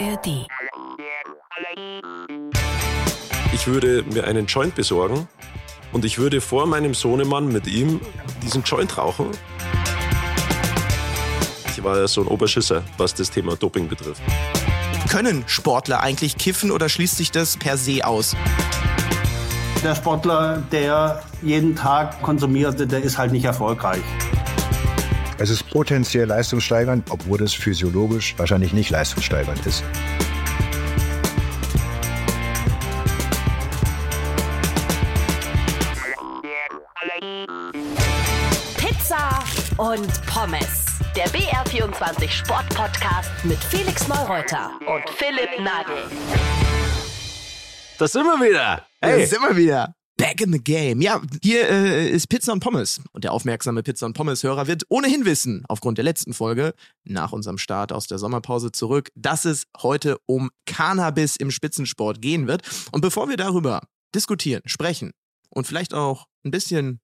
ARD. Ich würde mir einen Joint besorgen und ich würde vor meinem Sohnemann mit ihm diesen Joint rauchen. Ich war ja so ein Oberschisser, was das Thema Doping betrifft. Können Sportler eigentlich kiffen oder schließt sich das per se aus? Der Sportler, der jeden Tag konsumiert, der ist halt nicht erfolgreich. Es ist potenziell leistungssteigernd, obwohl es physiologisch wahrscheinlich nicht leistungssteigernd ist. Pizza und Pommes. Der BR24 Sport-Podcast mit Felix Neureuter und Philipp Nagel. Da sind wir wieder. Hey. sind wir wieder. Back in the game. Ja, hier äh, ist Pizza und Pommes. Und der aufmerksame Pizza und Pommes-Hörer wird ohnehin wissen, aufgrund der letzten Folge, nach unserem Start aus der Sommerpause zurück, dass es heute um Cannabis im Spitzensport gehen wird. Und bevor wir darüber diskutieren, sprechen und vielleicht auch ein bisschen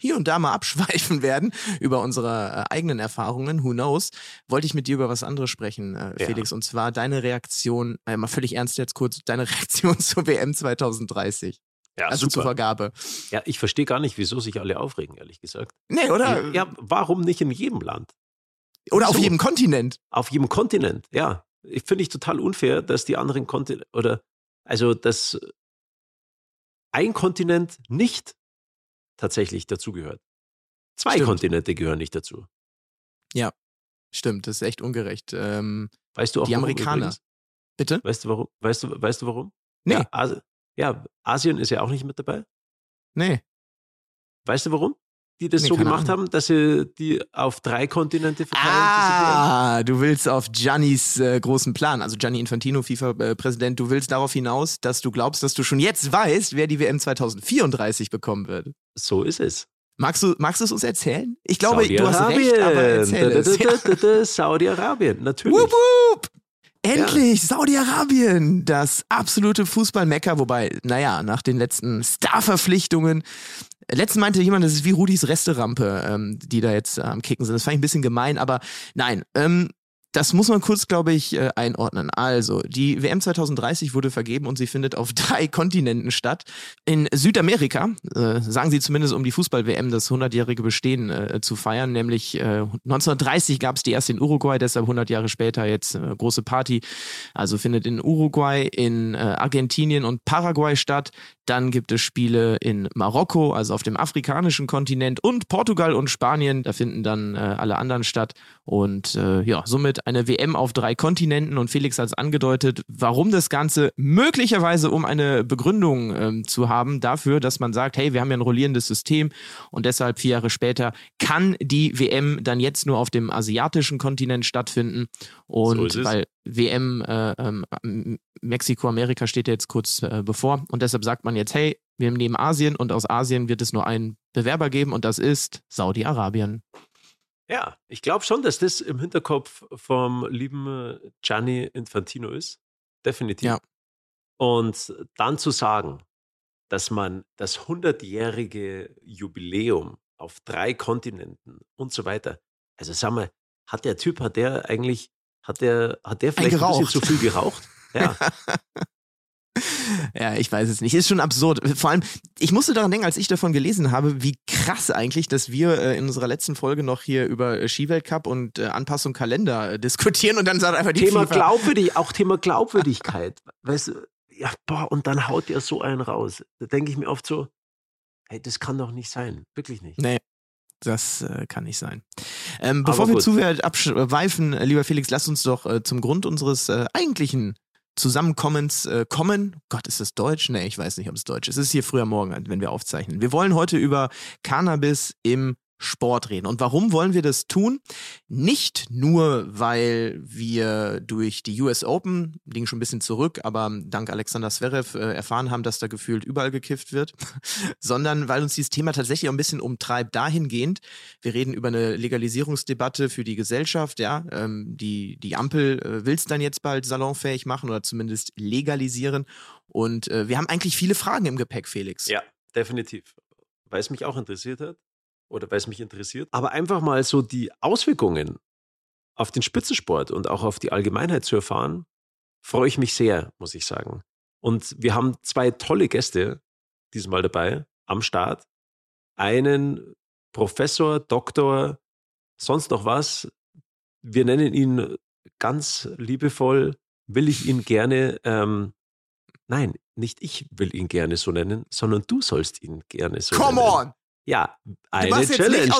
hier und da mal abschweifen werden über unsere äh, eigenen Erfahrungen, who knows, wollte ich mit dir über was anderes sprechen, äh, Ja. Felix, und zwar deine Reaktion, äh, mal völlig ernst jetzt kurz, deine Reaktion zur WM 2030, Ja, also zur Vergabe. Ja, ich verstehe gar nicht, wieso sich alle aufregen, ehrlich gesagt. Nee, oder? Ja, warum nicht in jedem Land? oder auf so. jedem Kontinent. Auf jedem Kontinent, ja. Ich finde ich total unfair, dass die anderen Kontinente oder also dass ein Kontinent nicht tatsächlich dazugehört. Zwei Stimmt. Kontinente gehören nicht dazu. Stimmt, das ist echt ungerecht. Ähm, Weißt du auch die warum Amerikaner. übrigens? bitte? Weißt du warum? Weißt du, weißt du warum? Nee, Ja, Asi ja, Asien ist ja auch nicht mit dabei. nee. Weißt du warum? Die das Nee, so gemacht Ahnung. haben, dass sie die auf drei Kontinente verteilen. Ah, du willst auf Giannis äh, großen Plan, also Gianni Infantino, FIFA-Präsident, du willst darauf hinaus, dass du glaubst, dass du schon jetzt weißt, wer die WM 2034 bekommen wird. So ist es. Magst du, magst du es uns erzählen? Ich glaube, du hast recht, aber erzähl es. Saudi-Arabien, natürlich. Wup, wup. Endlich, Saudi-Arabien, das absolute Fußballmecker, wobei, naja, nach den letzten Star-Verpflichtungen, letzten meinte jemand, das ist wie Rudis Resterampe, ähm, die da jetzt äh, am Kicken sind. Das fand ich ein bisschen gemein, aber nein, ähm, das muss man kurz, glaube ich, äh, einordnen. Also, die WM 2030 wurde vergeben und sie findet auf drei Kontinenten statt. In Südamerika, äh, sagen sie zumindest, um die Fußball-WM das 100-jährige Bestehen äh, zu feiern, nämlich äh, 1930 gab es die erste in Uruguay, deshalb 100 Jahre später jetzt äh, große Party. Also findet in Uruguay, in äh, Argentinien und Paraguay statt. Dann gibt es Spiele in Marokko, also auf dem afrikanischen Kontinent und Portugal und Spanien. Da finden dann alle anderen statt. Und ja, somit eine WM auf drei Kontinenten. Und Felix hat es angedeutet, warum das Ganze möglicherweise um eine Begründung ähm, zu haben dafür, dass man sagt, hey, wir haben ja ein rollierendes System und deshalb vier Jahre später kann die WM dann jetzt nur auf dem asiatischen Kontinent stattfinden. Und So weil WM äh, ähm, Mexiko, Amerika steht ja jetzt kurz äh, bevor. Und deshalb sagt man jetzt, hey, wir nehmen Asien und aus Asien wird es nur einen Bewerber geben und das ist Saudi-Arabien. Ja, ich glaube schon, dass das im Hinterkopf vom lieben äh, Gianni Infantino ist. Definitiv. Ja. Und dann zu sagen, dass man das 100-jährige Jubiläum auf drei Kontinenten und so weiter, also sag mal, hat der Typ, hat der eigentlich, hat der, hat der vielleicht ein bisschen zu viel geraucht? Ja. Ja, ich weiß es nicht. Ist schon absurd. Vor allem, ich musste daran denken, als ich davon gelesen habe, wie krass eigentlich, dass wir äh, in unserer letzten Folge noch hier über äh, Skiweltcup und äh, Anpassung Kalender äh, diskutieren und dann sagt einfach die Thema FIFA, Glaubwürdig, auch Thema Glaubwürdigkeit. weißt du, ja, boah, und dann haut der so einen raus. Da denke ich mir oft so, hey, das kann doch nicht sein. Wirklich nicht. Nee. Das äh, kann nicht sein. Ähm, bevor wir zu weit abschweifen, äh, lieber Felix, lass uns doch äh, zum Grund unseres äh, eigentlichen Zusammenkommens äh, kommen. Gott, ist das Deutsch? Nee, ich weiß nicht, ob es Deutsch ist. Es ist hier früher Morgen, wenn wir aufzeichnen. Wir wollen heute über Cannabis im Sport reden. Und warum wollen wir das tun? Nicht nur, weil wir durch die US Open, liegen schon ein bisschen zurück, aber dank Alexander Zverev äh, erfahren haben, dass da gefühlt überall gekifft wird, sondern weil uns dieses Thema tatsächlich auch ein bisschen umtreibt dahingehend. Wir reden über eine Legalisierungsdebatte für die Gesellschaft, ja. Ähm, die, die Ampel äh, will es dann jetzt bald salonfähig machen oder zumindest legalisieren. Und äh, wir haben eigentlich viele Fragen im Gepäck, Felix. Ja, definitiv. Weil es mich auch interessiert hat oder weil es mich interessiert. Aber einfach mal so die Auswirkungen auf den Spitzensport und auch auf die Allgemeinheit zu erfahren, freue ich mich sehr, muss ich sagen. Und wir haben zwei tolle Gäste diesmal dabei am Start. Einen Professor, Doktor, sonst noch was. Wir nennen ihn ganz liebevoll, will ich ihn gerne, ähm, nein, nicht ich will ihn gerne so nennen, sondern du sollst ihn gerne so Come nennen. on! Ja, eine Challenge.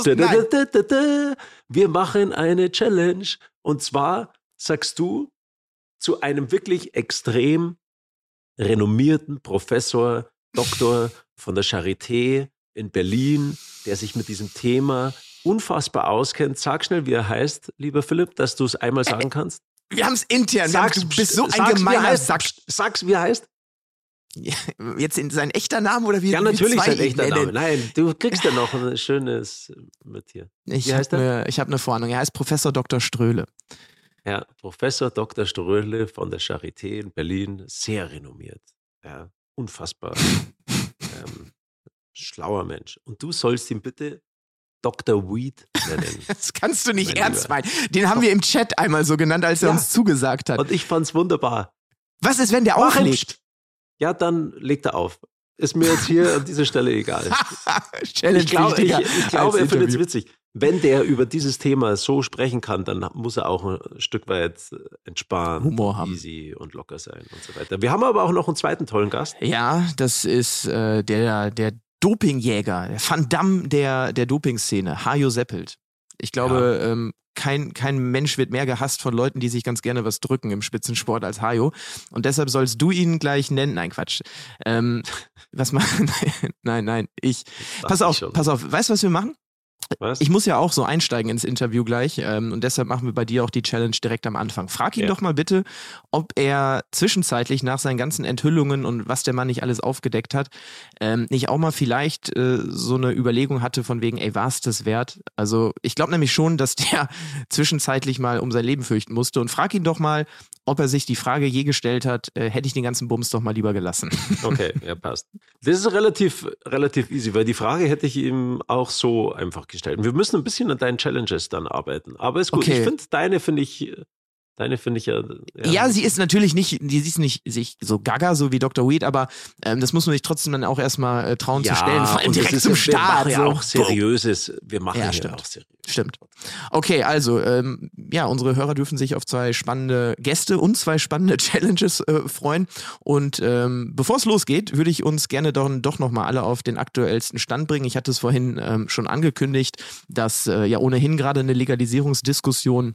Da, da, da. Wir machen eine Challenge. Und zwar sagst du zu einem wirklich extrem renommierten Professor, Doktor von der Charité in Berlin, der sich mit diesem Thema unfassbar auskennt. Sag schnell, wie er heißt, lieber Philipp, dass du es einmal sagen kannst. Wir haben es intern. Sag's, du bist so ein sag's, wie gemeiner heißt. Sack. Sag's, wie er heißt. Jetzt in sein echter Name oder wie Ja, natürlich sein echter? Name. Nein, du kriegst ja noch ein schönes mit hier. Ich Wie heißt habe er? eine, ich hab eine Vorahnung. Er heißt Professor Dr. Ströhle. Ja, Professor Dr. Ströhle von der Charité in Berlin, sehr renommiert. Ja, unfassbar ähm, schlauer Mensch. Und du sollst ihn bitte Dr. Weed nennen. Das kannst du nicht Mein ernst Lieber. meinen. Den haben wir im Chat einmal so genannt, als er Ja. uns zugesagt hat. Und ich fand's wunderbar. Was ist, wenn der Mach ihn. auflegt? Ja, dann legt er auf. Ist mir jetzt hier an dieser Stelle egal. Challenge Ich, glaub, ich, ich glaube, er findet es witzig. Wenn der über dieses Thema so sprechen kann, dann muss er auch ein Stück weit entspannt, Humor haben. easy und locker sein und so weiter. Wir haben aber auch noch einen zweiten tollen Gast. Ja, das ist äh, der, der Dopingjäger, der Van Damme der, der Dopingszene, Hajo Seppelt. Ich glaube, ähm, kein, kein Mensch wird mehr gehasst von Leuten, die sich ganz gerne was drücken im Spitzensport als Hajo. Und deshalb sollst du ihn gleich nennen. Nein, Quatsch. Ähm, was machen? nein, nein, ich. Pass auf, pass auf. Weißt du, was wir machen? Was? Ich muss ja auch so einsteigen ins Interview gleich ähm, und deshalb machen wir bei dir auch die Challenge direkt am Anfang. Frag ihn Ja. doch mal bitte, ob er zwischenzeitlich nach seinen ganzen Enthüllungen und was der Mann nicht alles aufgedeckt hat, ähm, nicht auch mal vielleicht äh, so eine Überlegung hatte von wegen, ey, war es das wert? Also ich glaube nämlich schon, dass der zwischenzeitlich mal um sein Leben fürchten musste und frag ihn doch mal, ob er sich die Frage je gestellt hat, äh, hätte ich den ganzen Bums doch mal lieber gelassen. Okay, ja, passt. Das ist relativ, relativ easy, weil die Frage hätte ich ihm auch so einfach gestellt. Wir müssen ein bisschen an deinen Challenges dann arbeiten. Aber ist gut. Okay. Ich finde, deine finde ich, deine finde ich ja, Ja, sie ist natürlich nicht, die sie ist nicht sich so gaga, so wie Dr. Weed, aber ähm, das muss man sich trotzdem dann auch erstmal äh, trauen zu stellen, vor allem direkt ist zum ja- Start. Wir machen ja so. auch seriöses, wir machen Ja, ja, stimmt. auch seriös. Stimmt. Okay, also ähm, ja, unsere Hörer dürfen sich auf zwei spannende Gäste und zwei spannende Challenges äh, freuen. Und ähm, bevor es losgeht, würde ich uns gerne doch, doch nochmal alle auf den aktuellsten Stand bringen. Ich hatte es vorhin ähm, schon angekündigt, dass äh, ja ohnehin gerade eine Legalisierungsdiskussion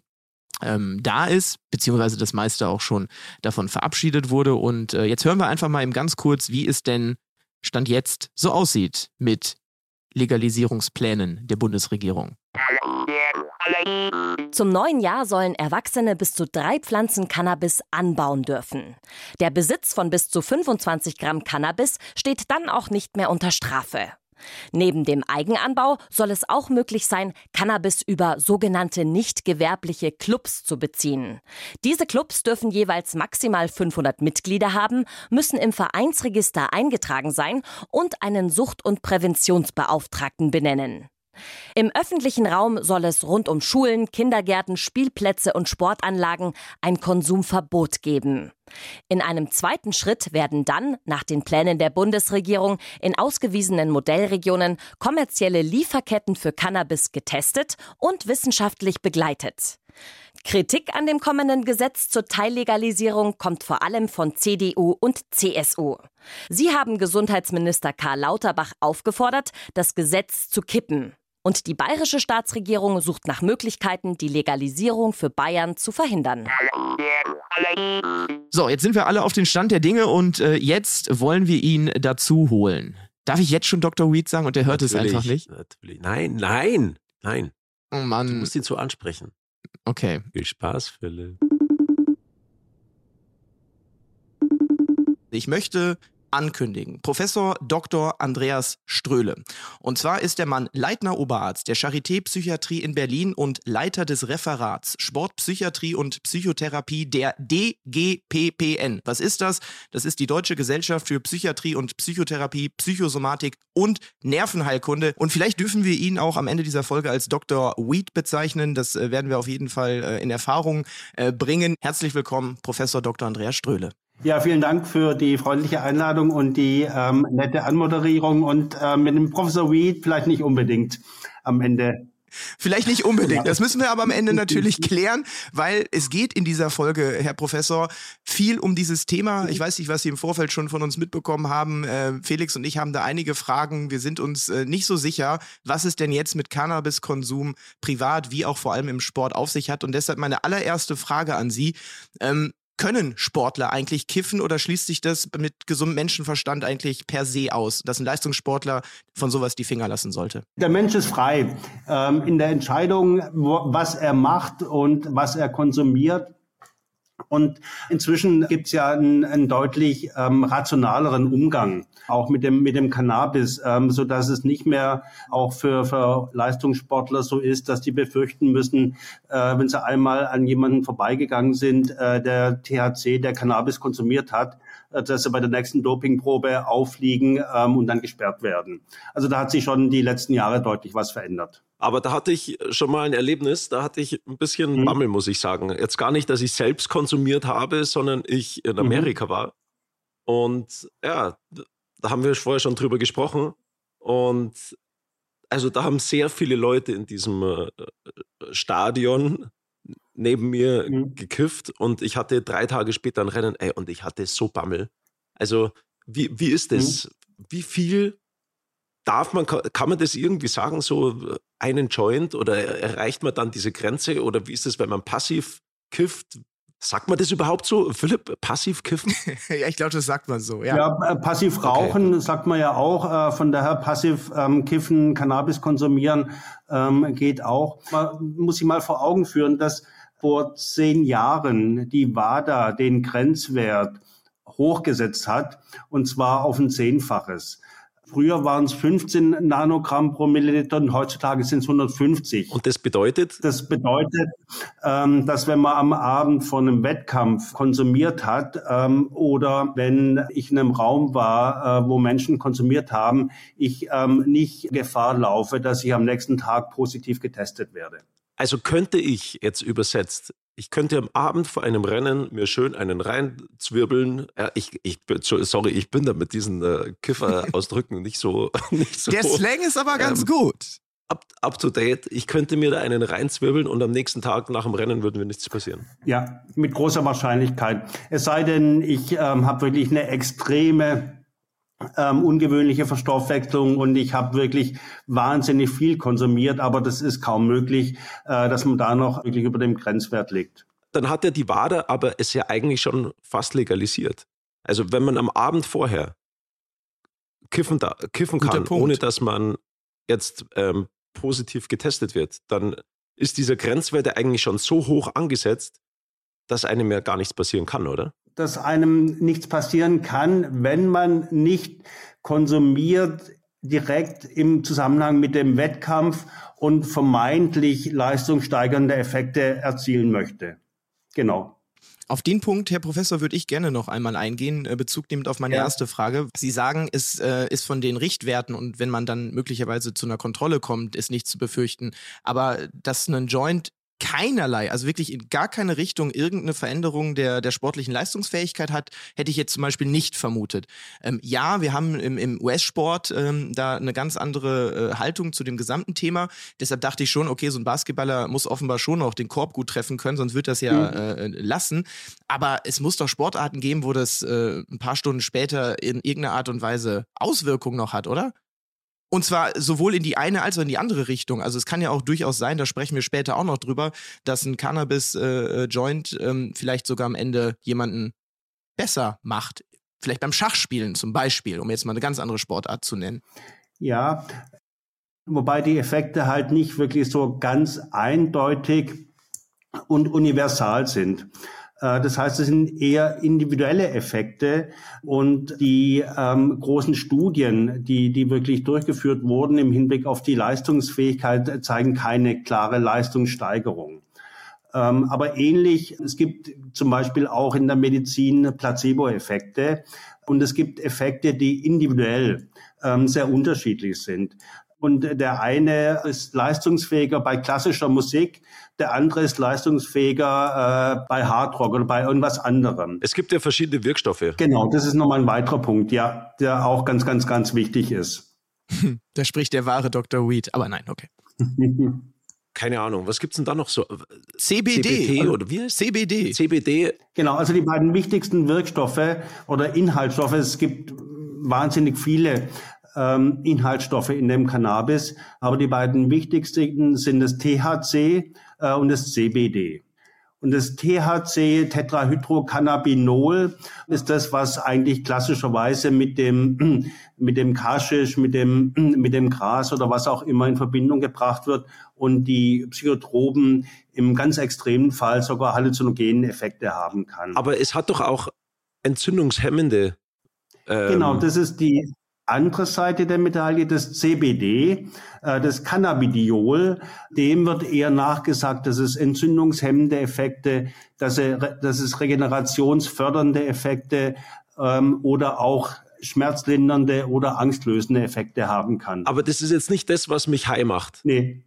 ähm, da ist, beziehungsweise das meiste auch schon davon verabschiedet wurde. Und äh, jetzt hören wir einfach mal eben ganz kurz, wie es denn Stand jetzt so aussieht mit Legalisierungsplänen der Bundesregierung. Zum neuen Jahr sollen Erwachsene bis zu drei Pflanzen Cannabis anbauen dürfen. Der Besitz von bis zu 25 Gramm Cannabis steht dann auch nicht mehr unter Strafe. Neben dem Eigenanbau soll es auch möglich sein, Cannabis über sogenannte nicht gewerbliche Clubs zu beziehen. Diese Clubs dürfen jeweils maximal 500 Mitglieder haben, müssen im Vereinsregister eingetragen sein und einen Sucht- und Präventionsbeauftragten benennen. Im öffentlichen Raum soll es rund um Schulen, Kindergärten, Spielplätze und Sportanlagen ein Konsumverbot geben. In einem zweiten Schritt werden dann, nach den Plänen der Bundesregierung, in ausgewiesenen Modellregionen kommerzielle Lieferketten für Cannabis getestet und wissenschaftlich begleitet. Kritik an dem kommenden Gesetz zur Teillegalisierung kommt vor allem von CDU und CSU. Sie haben Gesundheitsminister Karl Lauterbach aufgefordert, das Gesetz zu kippen. Und die bayerische Staatsregierung sucht nach Möglichkeiten, die Legalisierung für Bayern zu verhindern. So, jetzt sind wir alle auf den Stand der Dinge und äh, jetzt wollen wir ihn dazu holen. Darf ich jetzt schon Dr. Weed sagen und der hört es Natürlich, einfach nicht? Natürlich. Nein, nein, nein. Oh Du Mann. musst ihn so ansprechen. Okay. Viel Spaß, Philipp. Ich möchte ankündigen. Professor Dr. Andreas Ströhle. Und zwar ist der Mann Leitner Oberarzt der Charité Psychiatrie in Berlin und Leiter des Referats Sportpsychiatrie und Psychotherapie der DGPPN. Was ist das? Das ist die Deutsche Gesellschaft für Psychiatrie und Psychotherapie, Psychosomatik und Nervenheilkunde. Und vielleicht dürfen wir ihn auch am Ende dieser Folge als Dr. Weed bezeichnen. Das äh, werden wir auf jeden Fall äh, in Erfahrung äh, bringen. Herzlich willkommen, Professor Dr. Andreas Ströhle. Ja, vielen Dank für die freundliche Einladung und die ähm, nette Anmoderierung. Und äh, mit dem Professor Weed vielleicht nicht unbedingt am Ende Vielleicht nicht unbedingt. Das müssen wir aber am Ende natürlich klären, weil es geht in dieser Folge, Herr Professor, viel um dieses Thema. Ich weiß nicht, was Sie im Vorfeld schon von uns mitbekommen haben. Äh, Felix und ich haben da einige Fragen. Wir sind uns äh, nicht so sicher, was es denn jetzt mit Cannabiskonsum privat wie auch vor allem im Sport auf sich hat. Und deshalb meine allererste Frage an Sie. Können Sportler eigentlich kiffen oder schließt sich das mit gesundem Menschenverstand eigentlich per se aus, dass ein Leistungssportler von sowas die Finger lassen sollte? Der Mensch ist frei ähm, in der Entscheidung, was er macht und was er konsumiert. Und inzwischen gibt es ja einen, einen deutlich ähm, rationaleren Umgang auch mit dem mit dem Cannabis, ähm, so dass es nicht mehr auch für, für Leistungssportler so ist, dass die befürchten müssen, äh, wenn sie einmal an jemanden vorbeigegangen sind, äh, der THC, der Cannabis konsumiert hat, äh, dass sie bei der nächsten Dopingprobe auffliegen ähm, und dann gesperrt werden. Also da hat sich schon die letzten Jahre deutlich was verändert. Aber da hatte ich schon mal ein Erlebnis, da hatte ich ein bisschen mhm. Bammel, muss ich sagen. Jetzt gar nicht, dass ich selbst konsumiert habe, sondern ich in mhm. Amerika mhm. war. Und ja, da haben wir vorher schon drüber gesprochen. Und also da haben sehr viele Leute in diesem äh, Stadion neben mir mhm. gekifft und ich hatte drei Tage später ein Rennen, ey, und ich hatte so Bammel. Also, wie, wie ist das? Mhm. Wie viel darf man, kann man das irgendwie sagen, so einen Joint oder erreicht man dann diese Grenze oder wie ist es, wenn man passiv kifft? Sagt man das überhaupt so, Philipp? Passiv kiffen? ja, ich glaube, das sagt man so. Ja, ja äh, passiv rauchen okay. sagt man ja auch. Äh, von daher passiv ähm, kiffen, Cannabis konsumieren ähm, geht auch. Man muss sich mal vor Augen führen, dass vor zehn Jahren die WADA den Grenzwert hochgesetzt hat, und zwar auf ein Zehnfaches. Früher waren es 15 Nanogramm pro Milliliter und heutzutage sind es 150. Und das bedeutet? Das bedeutet, ähm, dass wenn man am Abend von einem Wettkampf konsumiert hat ähm, oder wenn ich in einem Raum war, äh, wo Menschen konsumiert haben, ich ähm, nicht Gefahr laufe, dass ich am nächsten Tag positiv getestet werde. Also könnte ich jetzt übersetzt ich könnte am Abend vor einem Rennen mir schön einen reinzwirbeln. Ja, ich, ich bin, sorry, ich bin da mit diesen äh, Kiffer-Ausdrücken nicht so, nicht so. Der Slang ist aber ganz ähm, gut. Up, up to date. Ich könnte mir da einen reinzwirbeln und am nächsten Tag nach dem Rennen würde mir nichts passieren. Ja, mit großer Wahrscheinlichkeit. Es sei denn, ich ähm, habe wirklich eine extreme ähm, ungewöhnliche Verstoffwechslung und ich habe wirklich wahnsinnig viel konsumiert, aber das ist kaum möglich, äh, dass man da noch wirklich über dem Grenzwert liegt. Dann hat ja die WADA aber es ja eigentlich schon fast legalisiert. Also wenn man am Abend vorher kiffen, da, kiffen kann, ohne dass man jetzt ähm, positiv getestet wird, dann ist dieser Grenzwert ja eigentlich schon so hoch angesetzt, dass einem ja gar nichts passieren kann, oder? Dass einem nichts passieren kann, wenn man nicht konsumiert direkt im Zusammenhang mit dem Wettkampf und vermeintlich leistungssteigernde Effekte erzielen möchte. Genau. Auf den Punkt, Herr Professor, würde ich gerne noch einmal eingehen, äh, Bezug nehmend auf meine ja. erste Frage. Sie sagen, es äh, ist von den Richtwerten und wenn man dann möglicherweise zu einer Kontrolle kommt, ist nichts zu befürchten. Aber dass ein Joint keinerlei, also wirklich in gar keine Richtung irgendeine Veränderung der, der sportlichen Leistungsfähigkeit hat, hätte ich jetzt zum Beispiel nicht vermutet. Ähm, ja, wir haben im, im US-Sport ähm, da eine ganz andere äh, Haltung zu dem gesamten Thema. Deshalb dachte ich schon, okay, so ein Basketballer muss offenbar schon auch den Korb gut treffen können, sonst wird das ja mhm. äh, lassen. Aber es muss doch Sportarten geben, wo das äh, ein paar Stunden später in irgendeiner Art und Weise Auswirkungen noch hat, oder? Und zwar sowohl in die eine als auch in die andere Richtung. Also es kann ja auch durchaus sein, da sprechen wir später auch noch drüber, dass ein Cannabis-Joint äh, ähm, vielleicht sogar am Ende jemanden besser macht. Vielleicht beim Schachspielen zum Beispiel, um jetzt mal eine ganz andere Sportart zu nennen. Ja, wobei die Effekte halt nicht wirklich so ganz eindeutig und universal sind. Äh, das heißt, es sind eher individuelle Effekte und die ähm, großen Studien, die, die wirklich durchgeführt wurden im Hinblick auf die Leistungsfähigkeit, zeigen keine klare Leistungssteigerung. Ähm, aber ähnlich, es gibt zum Beispiel auch in der Medizin Placebo-Effekte und es gibt Effekte, die individuell ähm, sehr unterschiedlich sind. Und der eine ist leistungsfähiger bei klassischer Musik, der andere ist leistungsfähiger äh, bei Hardrock oder bei irgendwas anderem. Es gibt ja verschiedene Wirkstoffe. Genau, das ist nochmal ein weiterer Punkt, ja, der auch ganz, ganz, ganz wichtig ist. da spricht der wahre Dr. Weed, aber nein, okay. keine Ahnung, was gibt es denn da noch so? CBD. CBD also oder wie CBD. CBD. Genau, also die beiden wichtigsten Wirkstoffe oder Inhaltsstoffe, es gibt wahnsinnig viele ähm, Inhaltsstoffe in dem Cannabis. Aber die beiden wichtigsten sind das THC äh, und das CBD. Und das THC, Tetrahydrocannabinol, ist das, was eigentlich klassischerweise mit dem, mit dem Kaschisch, mit dem, mit dem Gras oder was auch immer in Verbindung gebracht wird und die Psychotropen im ganz extremen Fall sogar halluzinogenen Effekte haben kann. Aber es hat doch auch entzündungshemmende. Ähm genau, das ist die andere Seite der Medaille, das CBD, äh, das Cannabidiol, dem wird eher nachgesagt, dass es entzündungshemmende Effekte, dass, er, dass es regenerationsfördernde Effekte ähm, oder auch schmerzlindernde oder angstlösende Effekte haben kann. Aber das ist jetzt nicht das, was mich high macht. Nee,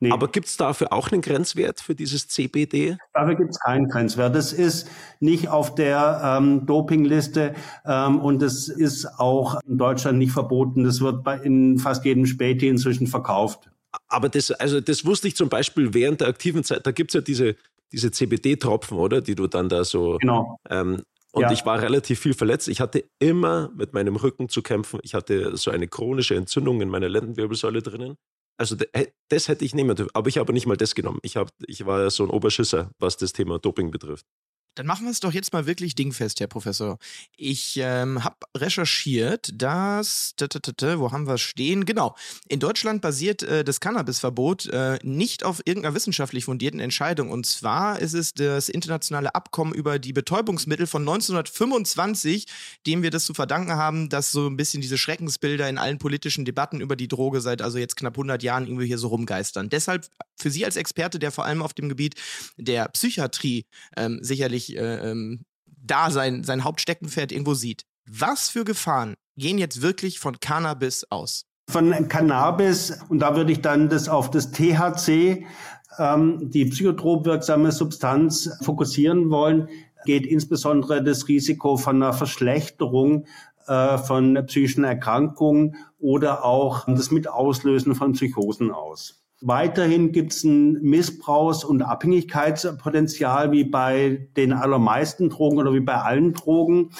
Nee. Aber gibt es dafür auch einen Grenzwert für dieses CBD? Dafür gibt es keinen Grenzwert. Das ist nicht auf der ähm, Dopingliste ähm, und es ist auch in Deutschland nicht verboten. Das wird bei, in fast jedem Späti inzwischen verkauft. Aber das, also das wusste ich zum Beispiel während der aktiven Zeit. Da gibt es ja diese, diese CBD-Tropfen, oder? Die du dann da so. Genau. Ähm, und ja. ich war relativ viel verletzt. Ich hatte immer mit meinem Rücken zu kämpfen. Ich hatte so eine chronische Entzündung in meiner Lendenwirbelsäule drinnen. Also das hätte ich nehmen dürfen, aber ich habe nicht mal das genommen. Ich, hab, ich war ja so ein Oberschisser, was das Thema Doping betrifft. Dann machen wir es doch jetzt mal wirklich dingfest, Herr Professor. Ich ähm, habe recherchiert, dass, wo haben wir stehen? Genau, in Deutschland basiert äh, das Cannabisverbot äh, nicht auf irgendeiner wissenschaftlich fundierten Entscheidung. Und zwar ist es das internationale Abkommen über die Betäubungsmittel von 1925, dem wir das zu verdanken haben, dass so ein bisschen diese Schreckensbilder in allen politischen Debatten über die Droge seit also jetzt knapp 100 Jahren irgendwie hier so rumgeistern. Deshalb für Sie als Experte, der vor allem auf dem Gebiet der Psychiatrie ähm, sicherlich äh, ähm, da sein, sein Hauptsteckenpferd irgendwo sieht. Was für Gefahren gehen jetzt wirklich von Cannabis aus? Von Cannabis, und da würde ich dann das auf das THC, ähm, die psychotrop wirksame Substanz, fokussieren wollen, geht insbesondere das Risiko von einer Verschlechterung äh, von psychischen Erkrankungen oder auch das Mitauslösen von Psychosen aus. Weiterhin gibt es ein Missbrauchs- und Abhängigkeitspotenzial wie bei den allermeisten Drogen oder wie bei allen Drogen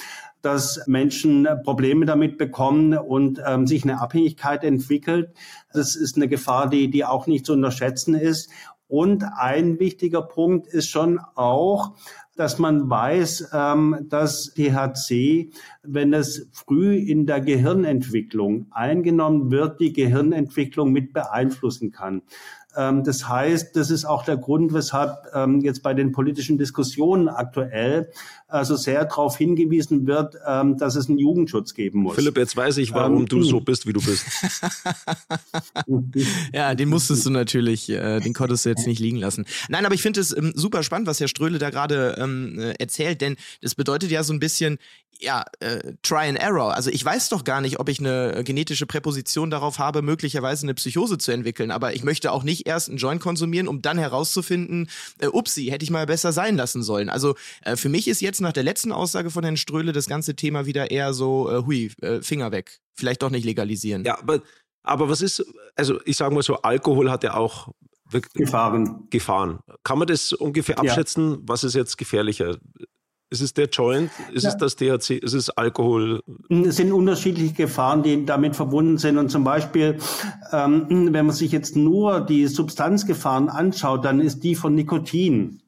dass Menschen Probleme damit bekommen und ähm, sich eine Abhängigkeit entwickelt. Das ist eine Gefahr, die, die auch nicht zu unterschätzen ist. Und ein wichtiger Punkt ist schon auch, dass man weiß, ähm, dass THC, wenn es früh in der Gehirnentwicklung eingenommen wird, die Gehirnentwicklung mit beeinflussen kann. Ähm, das heißt, das ist auch der Grund, weshalb ähm, jetzt bei den politischen Diskussionen aktuell also sehr darauf hingewiesen wird, ähm, dass es einen Jugendschutz geben muss. Philipp, jetzt weiß ich, warum ähm, du so bist, wie du bist. ja, den musstest du natürlich, äh, den konntest du jetzt nicht liegen lassen. Nein, aber ich finde es ähm, super spannend, was Herr Ströhle da gerade ähm, äh, erzählt, denn das bedeutet ja so ein bisschen, ja, äh, Try and Error. Also ich weiß doch gar nicht, ob ich eine genetische Präposition darauf habe, möglicherweise eine Psychose zu entwickeln. Aber ich möchte auch nicht erst einen Joint konsumieren, um dann herauszufinden, äh, upsie, hätte ich mal besser sein lassen sollen. Also äh, für mich ist jetzt nach der letzten Aussage von Herrn Ströhle das ganze Thema wieder eher so, äh, hui, äh, Finger weg. Vielleicht doch nicht legalisieren. Ja, aber, aber was ist, also ich sage mal so, Alkohol hat ja auch Gefahren. Gefahren. Kann man das ungefähr abschätzen? Ja. Was ist jetzt gefährlicher? Ist es der Joint? Ist ja. es das THC? Ist es Alkohol? Es sind unterschiedliche Gefahren, die damit verbunden sind. Und zum Beispiel, ähm, wenn man sich jetzt nur die Substanzgefahren anschaut, dann ist die von Nikotin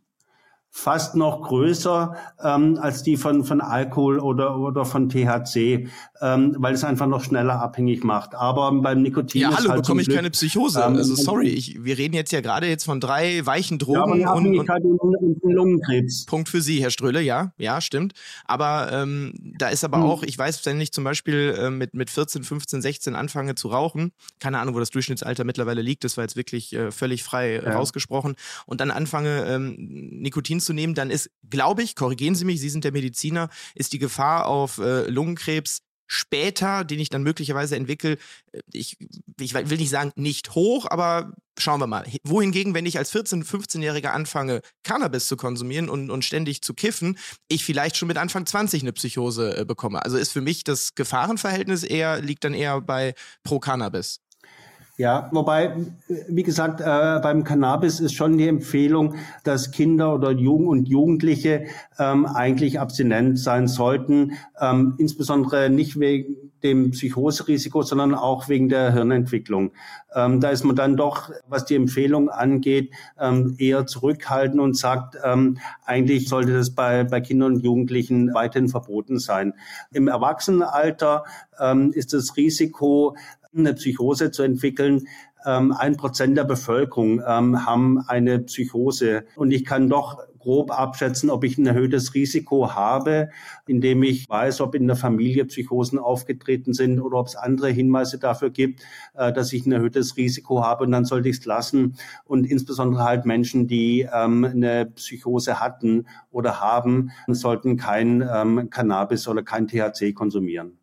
fast noch größer ähm, als die von, von Alkohol oder, oder von THC, ähm, weil es einfach noch schneller abhängig macht. Aber beim Nikotin ja, hallo, halt bekomme ich Glück, keine Psychose. Ähm, also sorry, ich, wir reden jetzt ja gerade jetzt von drei weichen Drogen ja, und, und, und, Lungenkrebs. Punkt für Sie, Herr Ströhle, ja, ja, stimmt. Aber ähm, da ist aber hm. auch, ich weiß, wenn ich zum Beispiel äh, mit, mit 14, 15, 16 anfange zu rauchen, keine Ahnung, wo das Durchschnittsalter mittlerweile liegt, das war jetzt wirklich äh, völlig frei ja. rausgesprochen, und dann anfange, ähm, Nikotin zu nehmen, dann ist, glaube ich, korrigieren Sie mich, Sie sind der Mediziner, ist die Gefahr auf äh, Lungenkrebs später, den ich dann möglicherweise entwickle, äh, ich, ich will nicht sagen nicht hoch, aber schauen wir mal. Wohingegen, wenn ich als 14-, 15-Jähriger anfange, Cannabis zu konsumieren und, und ständig zu kiffen, ich vielleicht schon mit Anfang 20 eine Psychose äh, bekomme. Also ist für mich das Gefahrenverhältnis eher, liegt dann eher bei pro Cannabis. Ja, wobei, wie gesagt, äh, beim Cannabis ist schon die Empfehlung, dass Kinder oder Jugend und Jugendliche ähm, eigentlich abstinent sein sollten, ähm, insbesondere nicht wegen dem Psychoserisiko, sondern auch wegen der Hirnentwicklung. Ähm, da ist man dann doch, was die Empfehlung angeht, ähm, eher zurückhaltend und sagt, ähm, eigentlich sollte das bei, bei Kindern und Jugendlichen weiterhin verboten sein. Im Erwachsenenalter ähm, ist das Risiko, eine Psychose zu entwickeln. Ähm, ein Prozent der Bevölkerung ähm, haben eine Psychose. Und ich kann doch grob abschätzen, ob ich ein erhöhtes Risiko habe, indem ich weiß, ob in der Familie Psychosen aufgetreten sind oder ob es andere Hinweise dafür gibt, äh, dass ich ein erhöhtes Risiko habe. Und dann sollte ich es lassen. Und insbesondere halt Menschen, die ähm, eine Psychose hatten oder haben, sollten kein Cannabis oder kein THC konsumieren.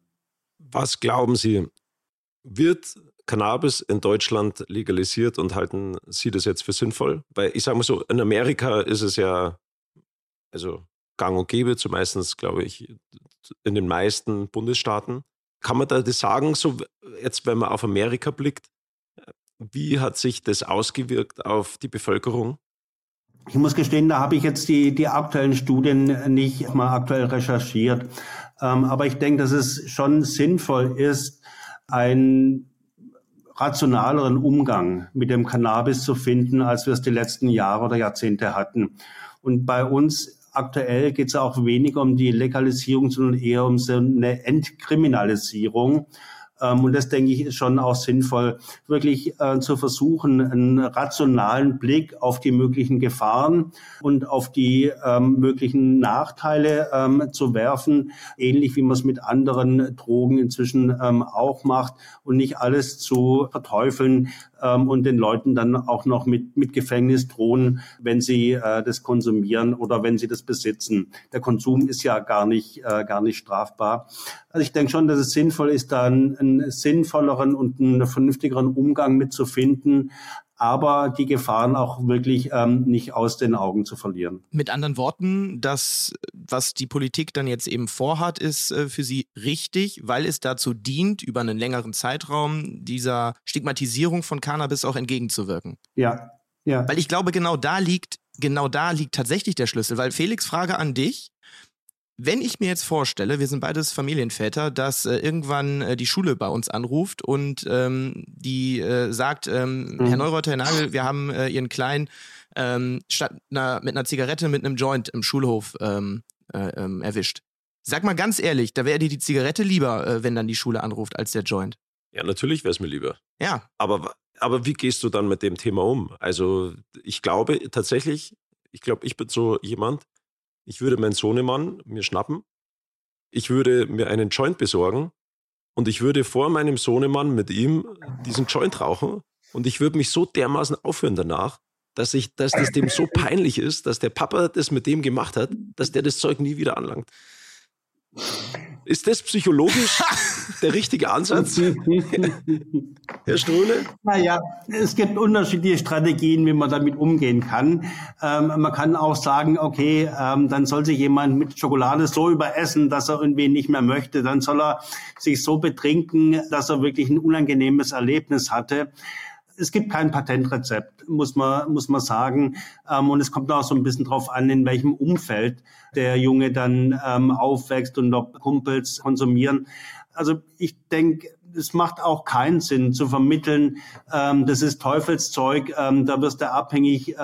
Was glauben Sie, wird Cannabis in Deutschland legalisiert und halten Sie das jetzt für sinnvoll? Weil ich sage mal so, in Amerika ist es ja also gang und gäbe, zumeistens glaube ich in den meisten Bundesstaaten. Kann man da das sagen, so jetzt wenn man auf Amerika blickt, wie hat sich das ausgewirkt auf die Bevölkerung? Ich muss gestehen, da habe ich jetzt die, die aktuellen Studien nicht mal aktuell recherchiert. Ähm, aber ich denke, dass es schon sinnvoll ist, einen rationaleren Umgang mit dem Cannabis zu finden, als wir es die letzten Jahre oder Jahrzehnte hatten. Und bei uns aktuell geht es auch weniger um die Legalisierung, sondern eher um so eine Entkriminalisierung. Ähm, und das denke ich ist schon auch sinnvoll, wirklich äh, zu versuchen, einen rationalen Blick auf die möglichen Gefahren und auf die ähm, möglichen Nachteile ähm, zu werfen, ähnlich wie man es mit anderen Drogen inzwischen ähm, auch macht. Und nicht alles zu verteufeln, ähm, und den Leuten dann auch noch mit, mit Gefängnis drohen, wenn sie äh, das konsumieren oder wenn sie das besitzen. Der Konsum ist ja gar nicht, äh, gar nicht strafbar. Also ich denke schon, dass es sinnvoll ist, da einen, einen sinnvolleren und einen vernünftigeren Umgang mitzufinden, aber die Gefahren auch wirklich ähm, nicht aus den Augen zu verlieren. Mit anderen Worten, das, was die Politik dann jetzt eben vorhat, ist äh, für Sie richtig, weil es dazu dient, über einen längeren Zeitraum dieser Stigmatisierung von Cannabis auch entgegenzuwirken. Ja, ja. Weil ich glaube, genau da liegt, genau da liegt tatsächlich der Schlüssel. Weil Felix, Frage an dich. Wenn ich mir jetzt vorstelle, wir sind beides Familienväter, dass äh, irgendwann äh, die Schule bei uns anruft und ähm, die äh, sagt, ähm, mhm. Herr Neureuter, Herr Nagel, wir haben äh, Ihren Kleinen ähm, statt einer, mit einer Zigarette mit einem Joint im Schulhof ähm, äh, ähm, erwischt. Sag mal ganz ehrlich, da wäre dir die Zigarette lieber, äh, wenn dann die Schule anruft, als der Joint. Ja, natürlich wäre es mir lieber. Ja. Aber, aber wie gehst du dann mit dem Thema um? Also ich glaube tatsächlich, ich glaube, ich bin so jemand, ich würde meinen Sohnemann mir schnappen, ich würde mir einen Joint besorgen und ich würde vor meinem Sohnemann mit ihm diesen Joint rauchen und ich würde mich so dermaßen aufhören danach, dass ich, dass das dem so peinlich ist, dass der Papa das mit dem gemacht hat, dass der das Zeug nie wieder anlangt. Ist das psychologisch der richtige Ansatz, Herr Ströhle? Naja, es gibt unterschiedliche Strategien, wie man damit umgehen kann. Ähm, man kann auch sagen, okay, ähm, dann soll sich jemand mit Schokolade so überessen, dass er irgendwie nicht mehr möchte. Dann soll er sich so betrinken, dass er wirklich ein unangenehmes Erlebnis hatte es gibt kein Patentrezept, muss man, muss man sagen. Ähm, und es kommt auch so ein bisschen drauf an, in welchem Umfeld der Junge dann ähm, aufwächst und ob Kumpels konsumieren. Also ich denke, es macht auch keinen Sinn zu vermitteln, ähm, das ist Teufelszeug, ähm, da wirst du abhängig.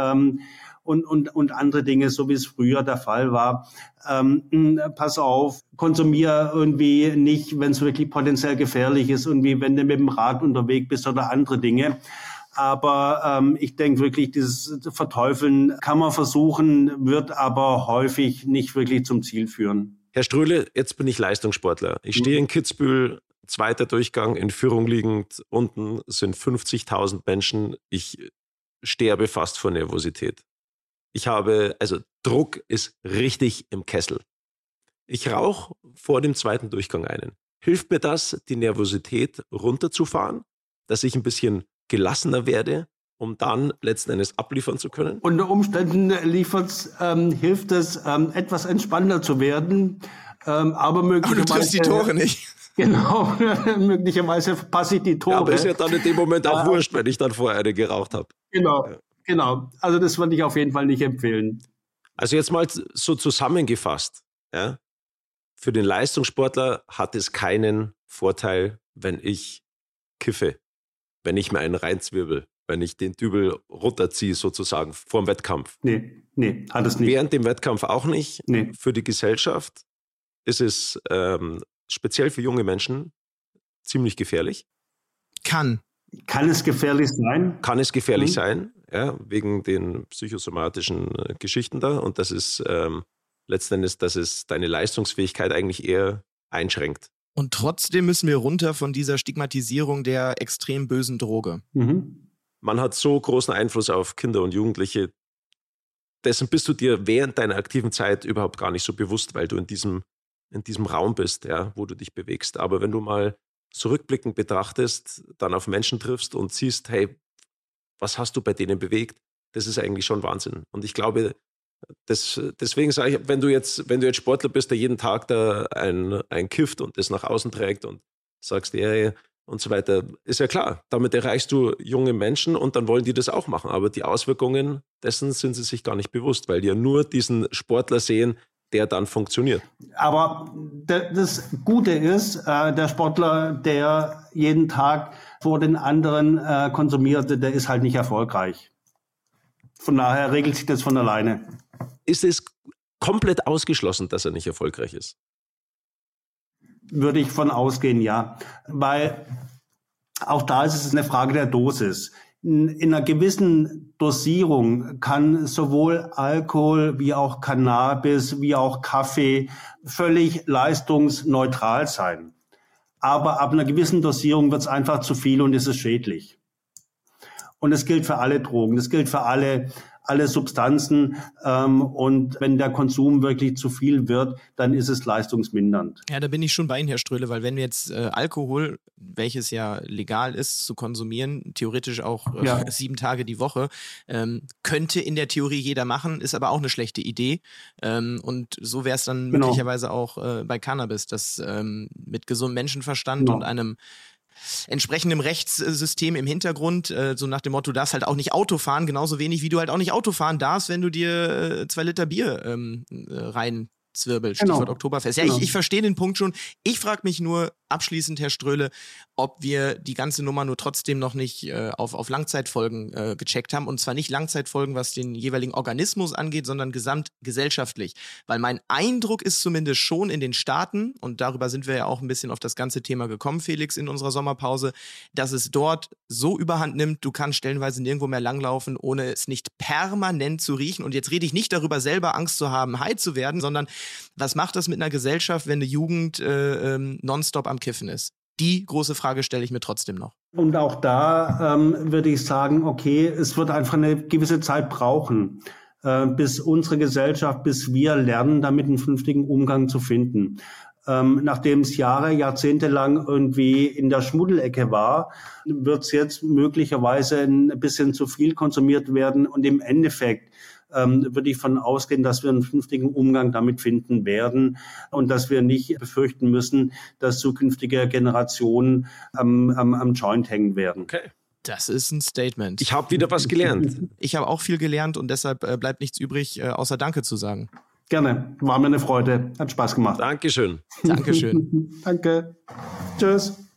Und, und, und andere Dinge, so wie es früher der Fall war. Ähm, pass auf, konsumier irgendwie nicht, wenn es wirklich potenziell gefährlich ist, irgendwie, wenn du mit dem Rad unterwegs bist oder andere Dinge. Aber ähm, ich denke wirklich, dieses Verteufeln kann man versuchen, wird aber häufig nicht wirklich zum Ziel führen. Herr Ströhle, jetzt bin ich Leistungssportler. Ich stehe in Kitzbühel, zweiter Durchgang in Führung liegend. Unten sind 50.000 Menschen. Ich sterbe fast vor Nervosität. Ich habe, also Druck ist richtig im Kessel. Ich rauche vor dem zweiten Durchgang einen. Hilft mir das, die Nervosität runterzufahren, dass ich ein bisschen gelassener werde, um dann letzten Endes abliefern zu können? Unter Umständen liefert's, ähm, hilft es, ähm, etwas entspannter zu werden, ähm, aber möglicherweise... Aber du triffst die Tore nicht. Genau, möglicherweise passe ich die Tore. Ja, aber ist ja dann in dem Moment auch wurscht, wenn ich dann vorher eine geraucht habe. Genau. Genau. Also das würde ich auf jeden Fall nicht empfehlen. Also jetzt mal so zusammengefasst. Ja? Für den Leistungssportler hat es keinen Vorteil, wenn ich kiffe, wenn ich mir einen reinzwirbel, wenn ich den Dübel runterziehe sozusagen vor dem Wettkampf. Nee, nee, hat es nicht. Während dem Wettkampf auch nicht. Nee. Für die Gesellschaft ist es ähm, speziell für junge Menschen ziemlich gefährlich. Kann. Kann es gefährlich sein? Kann es gefährlich mhm. sein, ja, wegen den psychosomatischen äh, Geschichten da. Und das ist ähm, letzten Endes, dass es deine Leistungsfähigkeit eigentlich eher einschränkt. Und trotzdem müssen wir runter von dieser Stigmatisierung der extrem bösen Droge. Mhm. Man hat so großen Einfluss auf Kinder und Jugendliche. Dessen bist du dir während deiner aktiven Zeit überhaupt gar nicht so bewusst, weil du in diesem in diesem Raum bist, ja, wo du dich bewegst. Aber wenn du mal zurückblickend betrachtest, dann auf Menschen triffst und siehst, hey, was hast du bei denen bewegt? Das ist eigentlich schon Wahnsinn. Und ich glaube, das, deswegen sage ich, wenn du jetzt, wenn du jetzt Sportler bist, der jeden Tag da ein, ein kifft und das nach außen trägt und sagst, ja, und so weiter, ist ja klar. Damit erreichst du junge Menschen und dann wollen die das auch machen. Aber die Auswirkungen dessen sind sie sich gar nicht bewusst, weil die ja nur diesen Sportler sehen, der dann funktioniert. Aber das Gute ist, äh, der Sportler, der jeden Tag vor den anderen äh, konsumiert, der ist halt nicht erfolgreich. Von daher regelt sich das von alleine. Ist es komplett ausgeschlossen, dass er nicht erfolgreich ist? Würde ich von ausgehen, ja. Weil auch da ist es eine Frage der Dosis in einer gewissen Dosierung kann sowohl Alkohol wie auch Cannabis wie auch Kaffee völlig leistungsneutral sein. Aber ab einer gewissen Dosierung wird es einfach zu viel und ist es schädlich. Und es gilt für alle Drogen, das gilt für alle alle Substanzen. Ähm, und wenn der Konsum wirklich zu viel wird, dann ist es leistungsmindernd. Ja, da bin ich schon bei Ihnen, Herr Ströhle, weil wenn wir jetzt äh, Alkohol, welches ja legal ist zu konsumieren, theoretisch auch äh, ja. sieben Tage die Woche, ähm, könnte in der Theorie jeder machen, ist aber auch eine schlechte Idee. Ähm, und so wäre es dann genau. möglicherweise auch äh, bei Cannabis, dass ähm, mit gesundem Menschenverstand genau. und einem entsprechendem Rechtssystem im Hintergrund, äh, so nach dem Motto, du darfst halt auch nicht Auto fahren, genauso wenig wie du halt auch nicht Auto fahren darfst, wenn du dir äh, zwei Liter Bier ähm, äh, rein Zwirbel, genau. Stichwort genau. Oktoberfest. Ja, genau. ich, ich verstehe den Punkt schon. Ich frage mich nur abschließend, Herr Ströhle, ob wir die ganze Nummer nur trotzdem noch nicht äh, auf, auf Langzeitfolgen äh, gecheckt haben. Und zwar nicht Langzeitfolgen, was den jeweiligen Organismus angeht, sondern gesamtgesellschaftlich. Weil mein Eindruck ist zumindest schon in den Staaten, und darüber sind wir ja auch ein bisschen auf das ganze Thema gekommen, Felix, in unserer Sommerpause, dass es dort so überhand nimmt, du kannst stellenweise nirgendwo mehr langlaufen, ohne es nicht permanent zu riechen. Und jetzt rede ich nicht darüber, selber Angst zu haben, high zu werden, sondern was macht das mit einer Gesellschaft, wenn eine Jugend äh, ähm, nonstop am Kiffen ist? Die große Frage stelle ich mir trotzdem noch. Und auch da ähm, würde ich sagen, okay, es wird einfach eine gewisse Zeit brauchen, äh, bis unsere Gesellschaft, bis wir lernen, damit einen vernünftigen Umgang zu finden. Ähm, nachdem es Jahre, Jahrzehnte lang irgendwie in der Schmuddelecke war, wird es jetzt möglicherweise ein bisschen zu viel konsumiert werden und im Endeffekt ähm, würde ich von ausgehen, dass wir einen vernünftigen Umgang damit finden werden und dass wir nicht befürchten müssen, dass zukünftige Generationen am, am, am Joint hängen werden. Okay. Das ist ein Statement. Ich habe wieder was gelernt. Ich habe auch viel gelernt und deshalb äh, bleibt nichts übrig, äh, außer Danke zu sagen. Gerne. War mir eine Freude. Hat Spaß gemacht. Dankeschön. Dankeschön. Danke. Tschüss.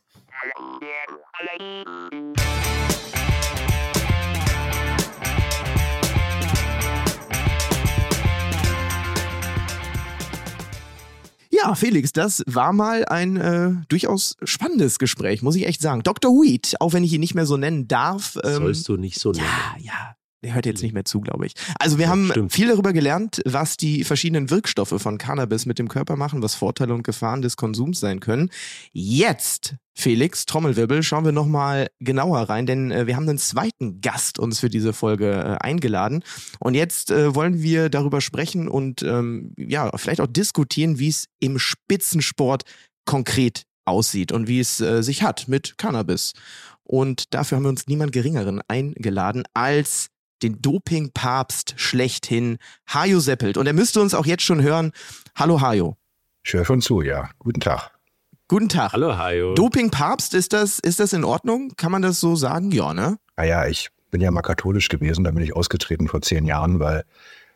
Ja, Felix, das war mal ein äh, durchaus spannendes Gespräch, muss ich echt sagen. Dr. Weed, auch wenn ich ihn nicht mehr so nennen darf. Ähm, Sollst du nicht so nennen. Ja, ja. Der hört jetzt nicht mehr zu, glaube ich. Also wir ja, haben stimmt. viel darüber gelernt, was die verschiedenen Wirkstoffe von Cannabis mit dem Körper machen, was Vorteile und Gefahren des Konsums sein können. Jetzt, Felix, Trommelwirbel, schauen wir nochmal genauer rein, denn äh, wir haben einen zweiten Gast uns für diese Folge äh, eingeladen. Und jetzt äh, wollen wir darüber sprechen und ähm, ja, vielleicht auch diskutieren, wie es im Spitzensport konkret aussieht und wie es äh, sich hat mit Cannabis. Und dafür haben wir uns niemand Geringeren eingeladen als den Doping-Papst schlechthin, Hajo Seppelt. Und er müsste uns auch jetzt schon hören. Hallo Hajo. Ich höre schon zu, ja. Guten Tag. Guten Tag. Hallo Hajo. Doping-Papst, ist das, ist das in Ordnung? Kann man das so sagen? Ja, ne? Naja, ich bin ja mal katholisch gewesen, da bin ich ausgetreten vor zehn Jahren, weil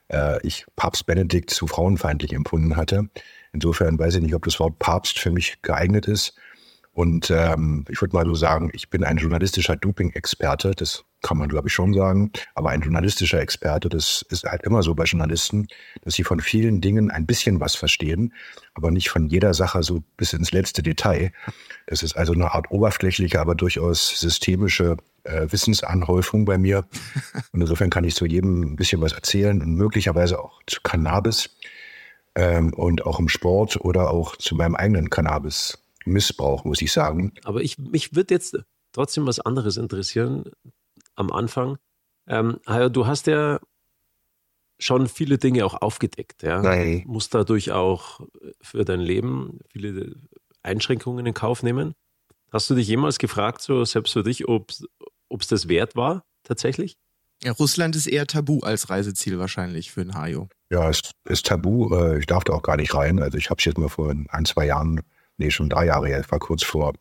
äh, ich Papst Benedikt zu frauenfeindlich empfunden hatte. Insofern weiß ich nicht, ob das Wort Papst für mich geeignet ist. Und ähm, ich würde mal so sagen, ich bin ein journalistischer Doping-Experte. Das kann man, glaube ich, schon sagen. Aber ein journalistischer Experte, das ist halt immer so bei Journalisten, dass sie von vielen Dingen ein bisschen was verstehen, aber nicht von jeder Sache so bis ins letzte Detail. Es ist also eine Art oberflächliche, aber durchaus systemische äh, Wissensanhäufung bei mir. Und insofern kann ich zu jedem ein bisschen was erzählen und möglicherweise auch zu Cannabis ähm, und auch im Sport oder auch zu meinem eigenen Cannabis-Missbrauch, muss ich sagen. Aber ich, mich würde jetzt trotzdem was anderes interessieren am Anfang. Ähm, du hast ja schon viele Dinge auch aufgedeckt. Ja? Nein. Musst dadurch auch für dein Leben viele Einschränkungen in Kauf nehmen. Hast du dich jemals gefragt, so selbst für dich, ob es das wert war, tatsächlich? Ja, Russland ist eher tabu als Reiseziel wahrscheinlich für einen Hajo. Ja, es ist tabu. Äh, ich darf da auch gar nicht rein. Also ich habe es jetzt mal vor ein, zwei Jahren, nee, schon drei Jahre her, war kurz vor,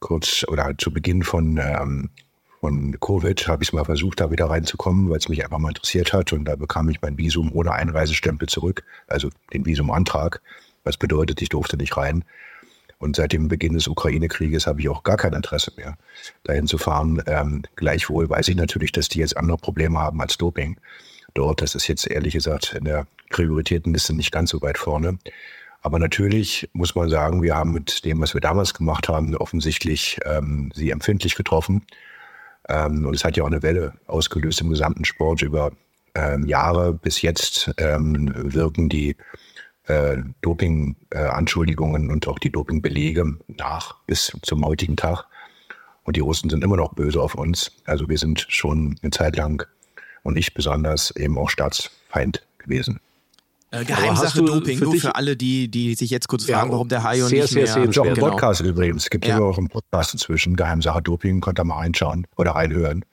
kurz oder zu Beginn von ähm, von Covid habe ich es mal versucht, da wieder reinzukommen, weil es mich einfach mal interessiert hat. Und da bekam ich mein Visum ohne Einreisestempel zurück, also den Visumantrag. Was bedeutet, ich durfte nicht rein. Und seit dem Beginn des Ukraine-Krieges habe ich auch gar kein Interesse mehr, dahin zu fahren. Ähm, gleichwohl weiß ich natürlich, dass die jetzt andere Probleme haben als Doping. Dort, das ist jetzt ehrlich gesagt in der Prioritätenliste nicht ganz so weit vorne. Aber natürlich muss man sagen, wir haben mit dem, was wir damals gemacht haben, offensichtlich ähm, sie empfindlich getroffen. Ähm, und es hat ja auch eine Welle ausgelöst im gesamten Sport über ähm, Jahre. Bis jetzt ähm, wirken die äh, Doping-Anschuldigungen äh, und auch die Dopingbelege nach bis zum heutigen Tag. Und die Russen sind immer noch böse auf uns. Also wir sind schon eine Zeit lang und ich besonders eben auch Staatsfeind gewesen. Äh, Geheimsache du Doping, für nur für alle, die, die sich jetzt kurz fragen, ja, warum der Hajo nicht sehr, mehr... Sehr, sehr genau. Podcast übrigens. Es gibt ja auch einen Podcast inzwischen, Geheimsache Doping, könnt ihr mal reinschauen oder reinhören.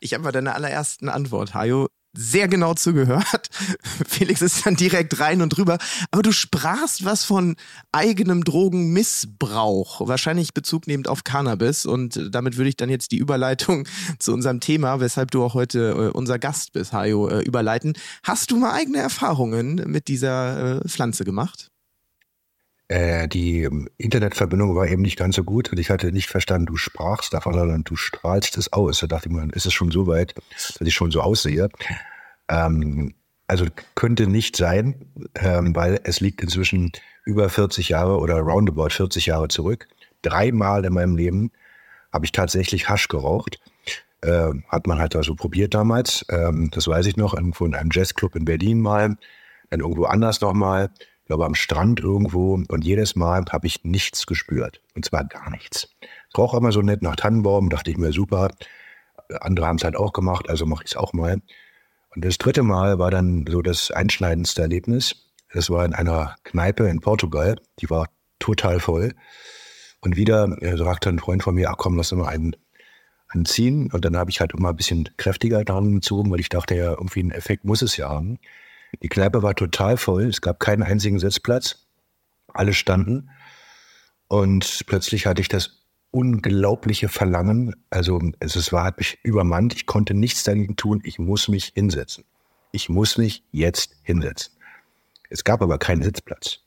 Ich habe bei deiner allerersten Antwort, Hajo, sehr genau zugehört. Felix ist dann direkt rein und drüber. Aber du sprachst was von eigenem Drogenmissbrauch, wahrscheinlich Bezug nehmend auf Cannabis. Und damit würde ich dann jetzt die Überleitung zu unserem Thema, weshalb du auch heute äh, unser Gast bist, Hajo, äh, überleiten. Hast du mal eigene Erfahrungen mit dieser äh, Pflanze gemacht? Äh, die Internetverbindung war eben nicht ganz so gut und ich hatte nicht verstanden, du sprachst davon, sondern du strahlst es aus. Da dachte ich mir, ist es schon so weit, dass ich schon so aussehe. Ähm, also könnte nicht sein, ähm, weil es liegt inzwischen über 40 Jahre oder roundabout 40 Jahre zurück. Dreimal in meinem Leben habe ich tatsächlich Hasch geraucht. Äh, hat man halt also probiert damals. Ähm, das weiß ich noch, irgendwo in einem Jazzclub in Berlin mal, dann irgendwo anders nochmal glaube am Strand irgendwo und jedes Mal habe ich nichts gespürt. Und zwar gar nichts. Es roch immer so nett nach Tannenbaum, dachte ich mir, super. Andere haben es halt auch gemacht, also mache ich es auch mal. Und das dritte Mal war dann so das einschneidendste Erlebnis. Das war in einer Kneipe in Portugal, die war total voll. Und wieder äh, sagte ein Freund von mir, ach komm, lass mal einen anziehen. Und dann habe ich halt immer ein bisschen kräftiger dran gezogen, weil ich dachte ja, irgendwie einen Effekt muss es ja haben. Die Kneipe war total voll. Es gab keinen einzigen Sitzplatz. Alle standen. Und plötzlich hatte ich das unglaubliche Verlangen. Also es war, hat mich übermannt. Ich konnte nichts dagegen tun. Ich muss mich hinsetzen. Ich muss mich jetzt hinsetzen. Es gab aber keinen Sitzplatz.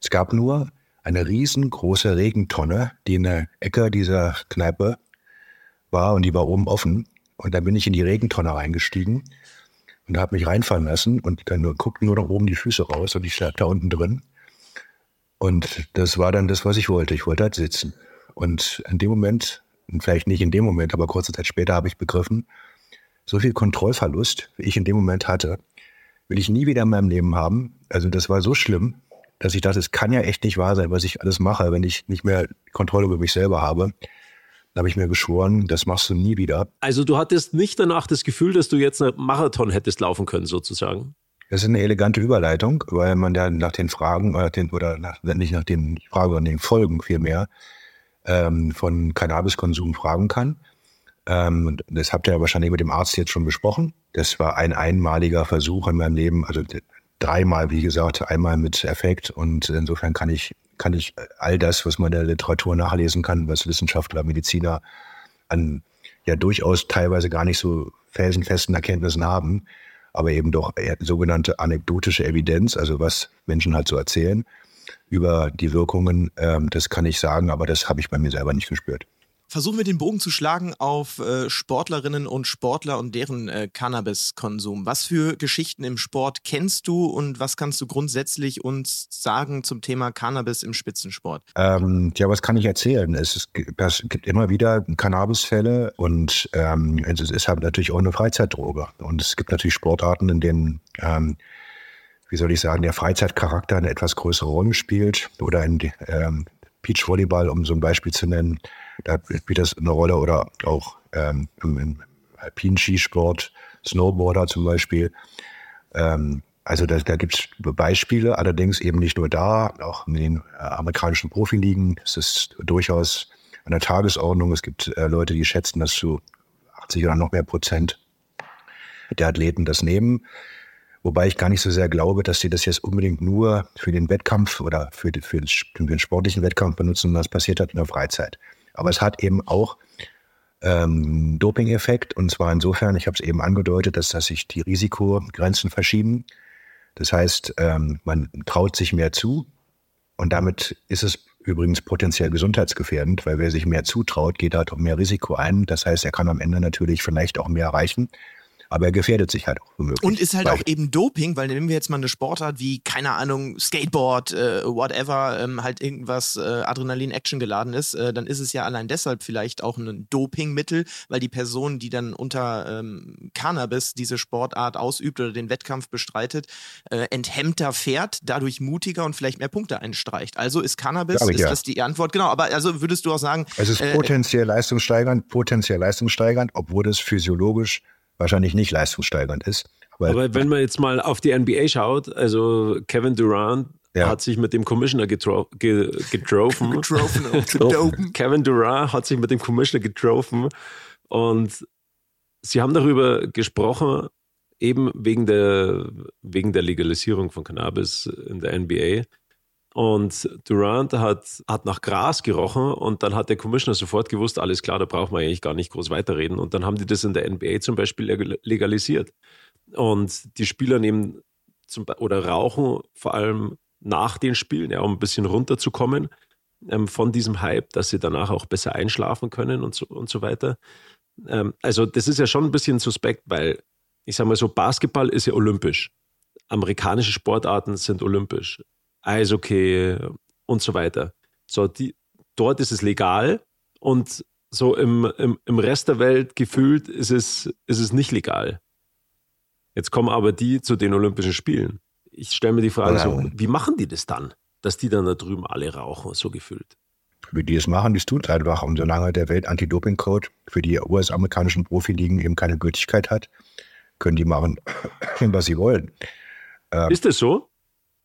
Es gab nur eine riesengroße Regentonne, die in der Ecke dieser Kneipe war und die war oben offen. Und dann bin ich in die Regentonne reingestiegen und habe mich reinfallen lassen und dann nur, guckten nur noch oben die Füße raus und ich lag da unten drin. Und das war dann das, was ich wollte. Ich wollte halt sitzen. Und in dem Moment, vielleicht nicht in dem Moment, aber kurze Zeit später habe ich begriffen, so viel Kontrollverlust, wie ich in dem Moment hatte, will ich nie wieder in meinem Leben haben. Also das war so schlimm, dass ich dachte, es kann ja echt nicht wahr sein, was ich alles mache, wenn ich nicht mehr Kontrolle über mich selber habe. Da habe ich mir geschworen, das machst du nie wieder. Also du hattest nicht danach das Gefühl, dass du jetzt einen Marathon hättest laufen können, sozusagen? Das ist eine elegante Überleitung, weil man ja nach den Fragen oder, den, oder nach, nicht nach den Fragen, sondern den Folgen vielmehr ähm, von Cannabiskonsum fragen kann. Ähm, das habt ihr ja wahrscheinlich mit dem Arzt jetzt schon besprochen. Das war ein einmaliger Versuch in meinem Leben, also dreimal, wie gesagt, einmal mit Effekt. Und insofern kann ich, kann ich all das, was man in der Literatur nachlesen kann, was Wissenschaftler, Mediziner an ja durchaus teilweise gar nicht so felsenfesten Erkenntnissen haben, aber eben doch sogenannte anekdotische Evidenz, also was Menschen halt so erzählen über die Wirkungen, ähm, das kann ich sagen, aber das habe ich bei mir selber nicht gespürt. Versuchen wir den Bogen zu schlagen auf äh, Sportlerinnen und Sportler und deren äh, Cannabiskonsum. Was für Geschichten im Sport kennst du und was kannst du grundsätzlich uns sagen zum Thema Cannabis im Spitzensport? Ähm, ja, was kann ich erzählen? Es, ist, es gibt immer wieder Cannabisfälle und ähm, es ist halt natürlich auch eine Freizeitdroge. Und es gibt natürlich Sportarten, in denen ähm, wie soll ich sagen, der Freizeitcharakter eine etwas größere Rolle spielt oder in ähm, Beachvolleyball, um so ein Beispiel zu nennen, da spielt das eine Rolle oder auch ähm, im, alpinen Skisport, Snowboarder zum Beispiel. Ähm, also da, da gibt es Beispiele, allerdings eben nicht nur da, auch in den äh, amerikanischen Profiligen ist es durchaus an der Tagesordnung. Es gibt äh, Leute, die schätzen, dass zu 80 oder noch mehr Prozent der Athleten das nehmen. Wobei ich gar nicht so sehr glaube, dass sie das jetzt unbedingt nur für den Wettkampf oder für, für, den sportlichen Wettkampf benutzen, was passiert hat in der Freizeit. Aber es hat eben auch ähm, Doping-Effekt und zwar insofern, ich habe es eben angedeutet, dass, dass sich die Risikogrenzen verschieben. Das heißt, ähm, man traut sich mehr zu und damit ist es übrigens potenziell gesundheitsgefährdend, weil wer sich mehr zutraut, geht halt auch mehr Risiko ein. Das heißt, er kann am Ende natürlich vielleicht auch mehr erreichen aber er gefährdet sich halt auch womöglich. Und ist halt auch eben Doping, weil nehmen wir jetzt mal eine Sportart wie, keine Ahnung, Skateboard, äh, whatever, ähm, halt irgendwas äh, Adrenalin-Action geladen ist, äh, dann ist es ja allein deshalb vielleicht auch ein Dopingmittel, weil die Person, die dann unter ähm, Cannabis diese Sportart ausübt oder den Wettkampf bestreitet, äh, enthemmter fährt, dadurch mutiger und vielleicht mehr Punkte einstreicht. Also ist Cannabis, ich, ist ja. das die Antwort? Genau, aber also würdest du auch sagen. Es ist äh, potenziell leistungssteigernd, potenziell leistungssteigernd, obwohl es physiologisch wahrscheinlich nicht leistungssteigernd ist. Aber, Aber wenn man jetzt mal auf die NBA schaut, also Kevin Durant ja. hat sich mit dem Commissioner getro ge getroffen. Kevin Durant hat sich mit dem Commissioner getroffen und sie haben darüber gesprochen, eben wegen der, wegen der Legalisierung von Cannabis in der NBA. Und Durant hat, hat nach Gras gerochen und dann hat der Commissioner sofort gewusst, alles klar, da braucht man eigentlich gar nicht groß weiterreden. Und dann haben die das in der NBA zum Beispiel legalisiert. Und die Spieler nehmen zum, oder rauchen vor allem nach den Spielen, ja, um ein bisschen runterzukommen ähm, von diesem Hype, dass sie danach auch besser einschlafen können und so, und so weiter. Ähm, also das ist ja schon ein bisschen suspekt, weil ich sage mal so, Basketball ist ja olympisch. Amerikanische Sportarten sind olympisch. Eishockey und so weiter. So, die, dort ist es legal und so im, im, im Rest der Welt gefühlt ist es, ist es nicht legal. Jetzt kommen aber die zu den Olympischen Spielen. Ich stelle mir die Frage so, wie machen die das dann, dass die dann da drüben alle rauchen, so gefühlt? Wie die es machen, die tun es einfach. Und solange der Welt-Anti-Doping-Code für die US-amerikanischen Profiligen eben keine Gültigkeit hat, können die machen, was sie wollen. Ähm, ist das so?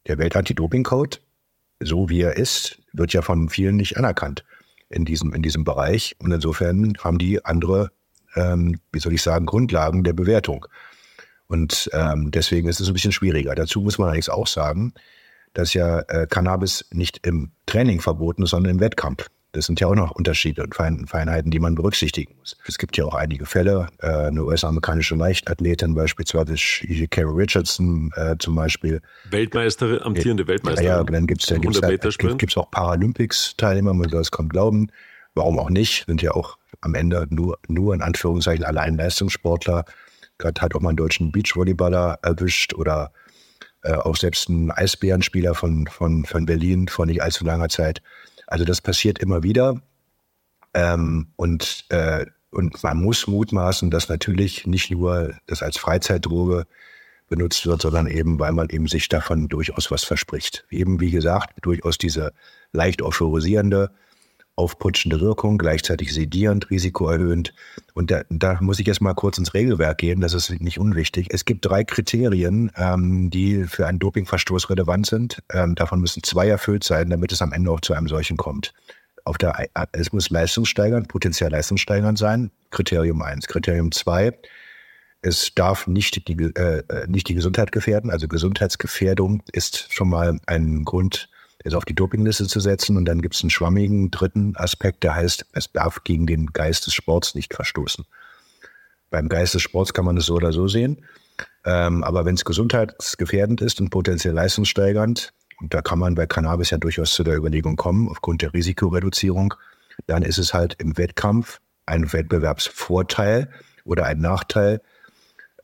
Der Welt-Anti-Doping-Code, so wie er ist, wird ja von vielen nicht anerkannt in diesem, in diesem Bereich. Und insofern haben die andere, ähm, wie soll ich sagen, Grundlagen der Bewertung. Und ähm, deswegen ist es ein bisschen schwieriger. Dazu muss man allerdings auch sagen, dass ja äh, Cannabis nicht im Training verboten ist, sondern im Wettkampf. Das sind ja auch noch Unterschiede und Feinheiten, die man berücksichtigen muss. Es gibt ja auch einige Fälle. Äh, eine US-amerikanische Leichtathletin beispielsweise, Carrie Richardson äh, zum Beispiel. Weltmeisterin, amtierende Weltmeisterin. Ja, dann gibt es da, gibt's, da, gibt's auch Paralympics-Teilnehmer, man soll es kaum glauben. Warum auch nicht? Sind ja auch am Ende nur, nur in Anführungszeichen allein Leistungssportler. Gerade hat auch mal einen deutschen Beachvolleyballer erwischt oder Äh, auch selbst ein Eisbärenspieler von, von, von Berlin vor nicht allzu langer Zeit. Also das passiert immer wieder. Ähm, und, äh, und man muss mutmaßen, dass natürlich nicht nur das als Freizeitdroge benutzt wird, sondern eben, weil man eben sich davon durchaus was verspricht. Eben, wie gesagt, durchaus diese leicht euphorisierende, aufputschende Wirkung, gleichzeitig sedierend, risikoerhöhend. Und da, da muss ich jetzt mal kurz ins Regelwerk gehen, das ist nicht unwichtig. Es gibt drei Kriterien, ähm, die für einen Dopingverstoß relevant sind. Ähm, davon müssen zwei erfüllt sein, damit es am Ende auch zu einem solchen kommt. Auf der, es muss leistungssteigernd, potenziell leistungssteigernd sein, Kriterium eins. Kriterium zwei es darf nicht die, äh, nicht die Gesundheit gefährden. Also Gesundheitsgefährdung ist schon mal ein Grund, es auf die Dopingliste zu setzen. Und dann gibt es einen schwammigen dritten Aspekt, der heißt, es darf gegen den Geist des Sports nicht verstoßen. Beim Geist des Sports kann man es so oder so sehen. Ähm, aber wenn es gesundheitsgefährdend ist und potenziell leistungssteigernd, und da kann man bei Cannabis ja durchaus zu der Überlegung kommen, aufgrund der Risikoreduzierung, dann ist es halt im Wettkampf ein Wettbewerbsvorteil oder ein Nachteil,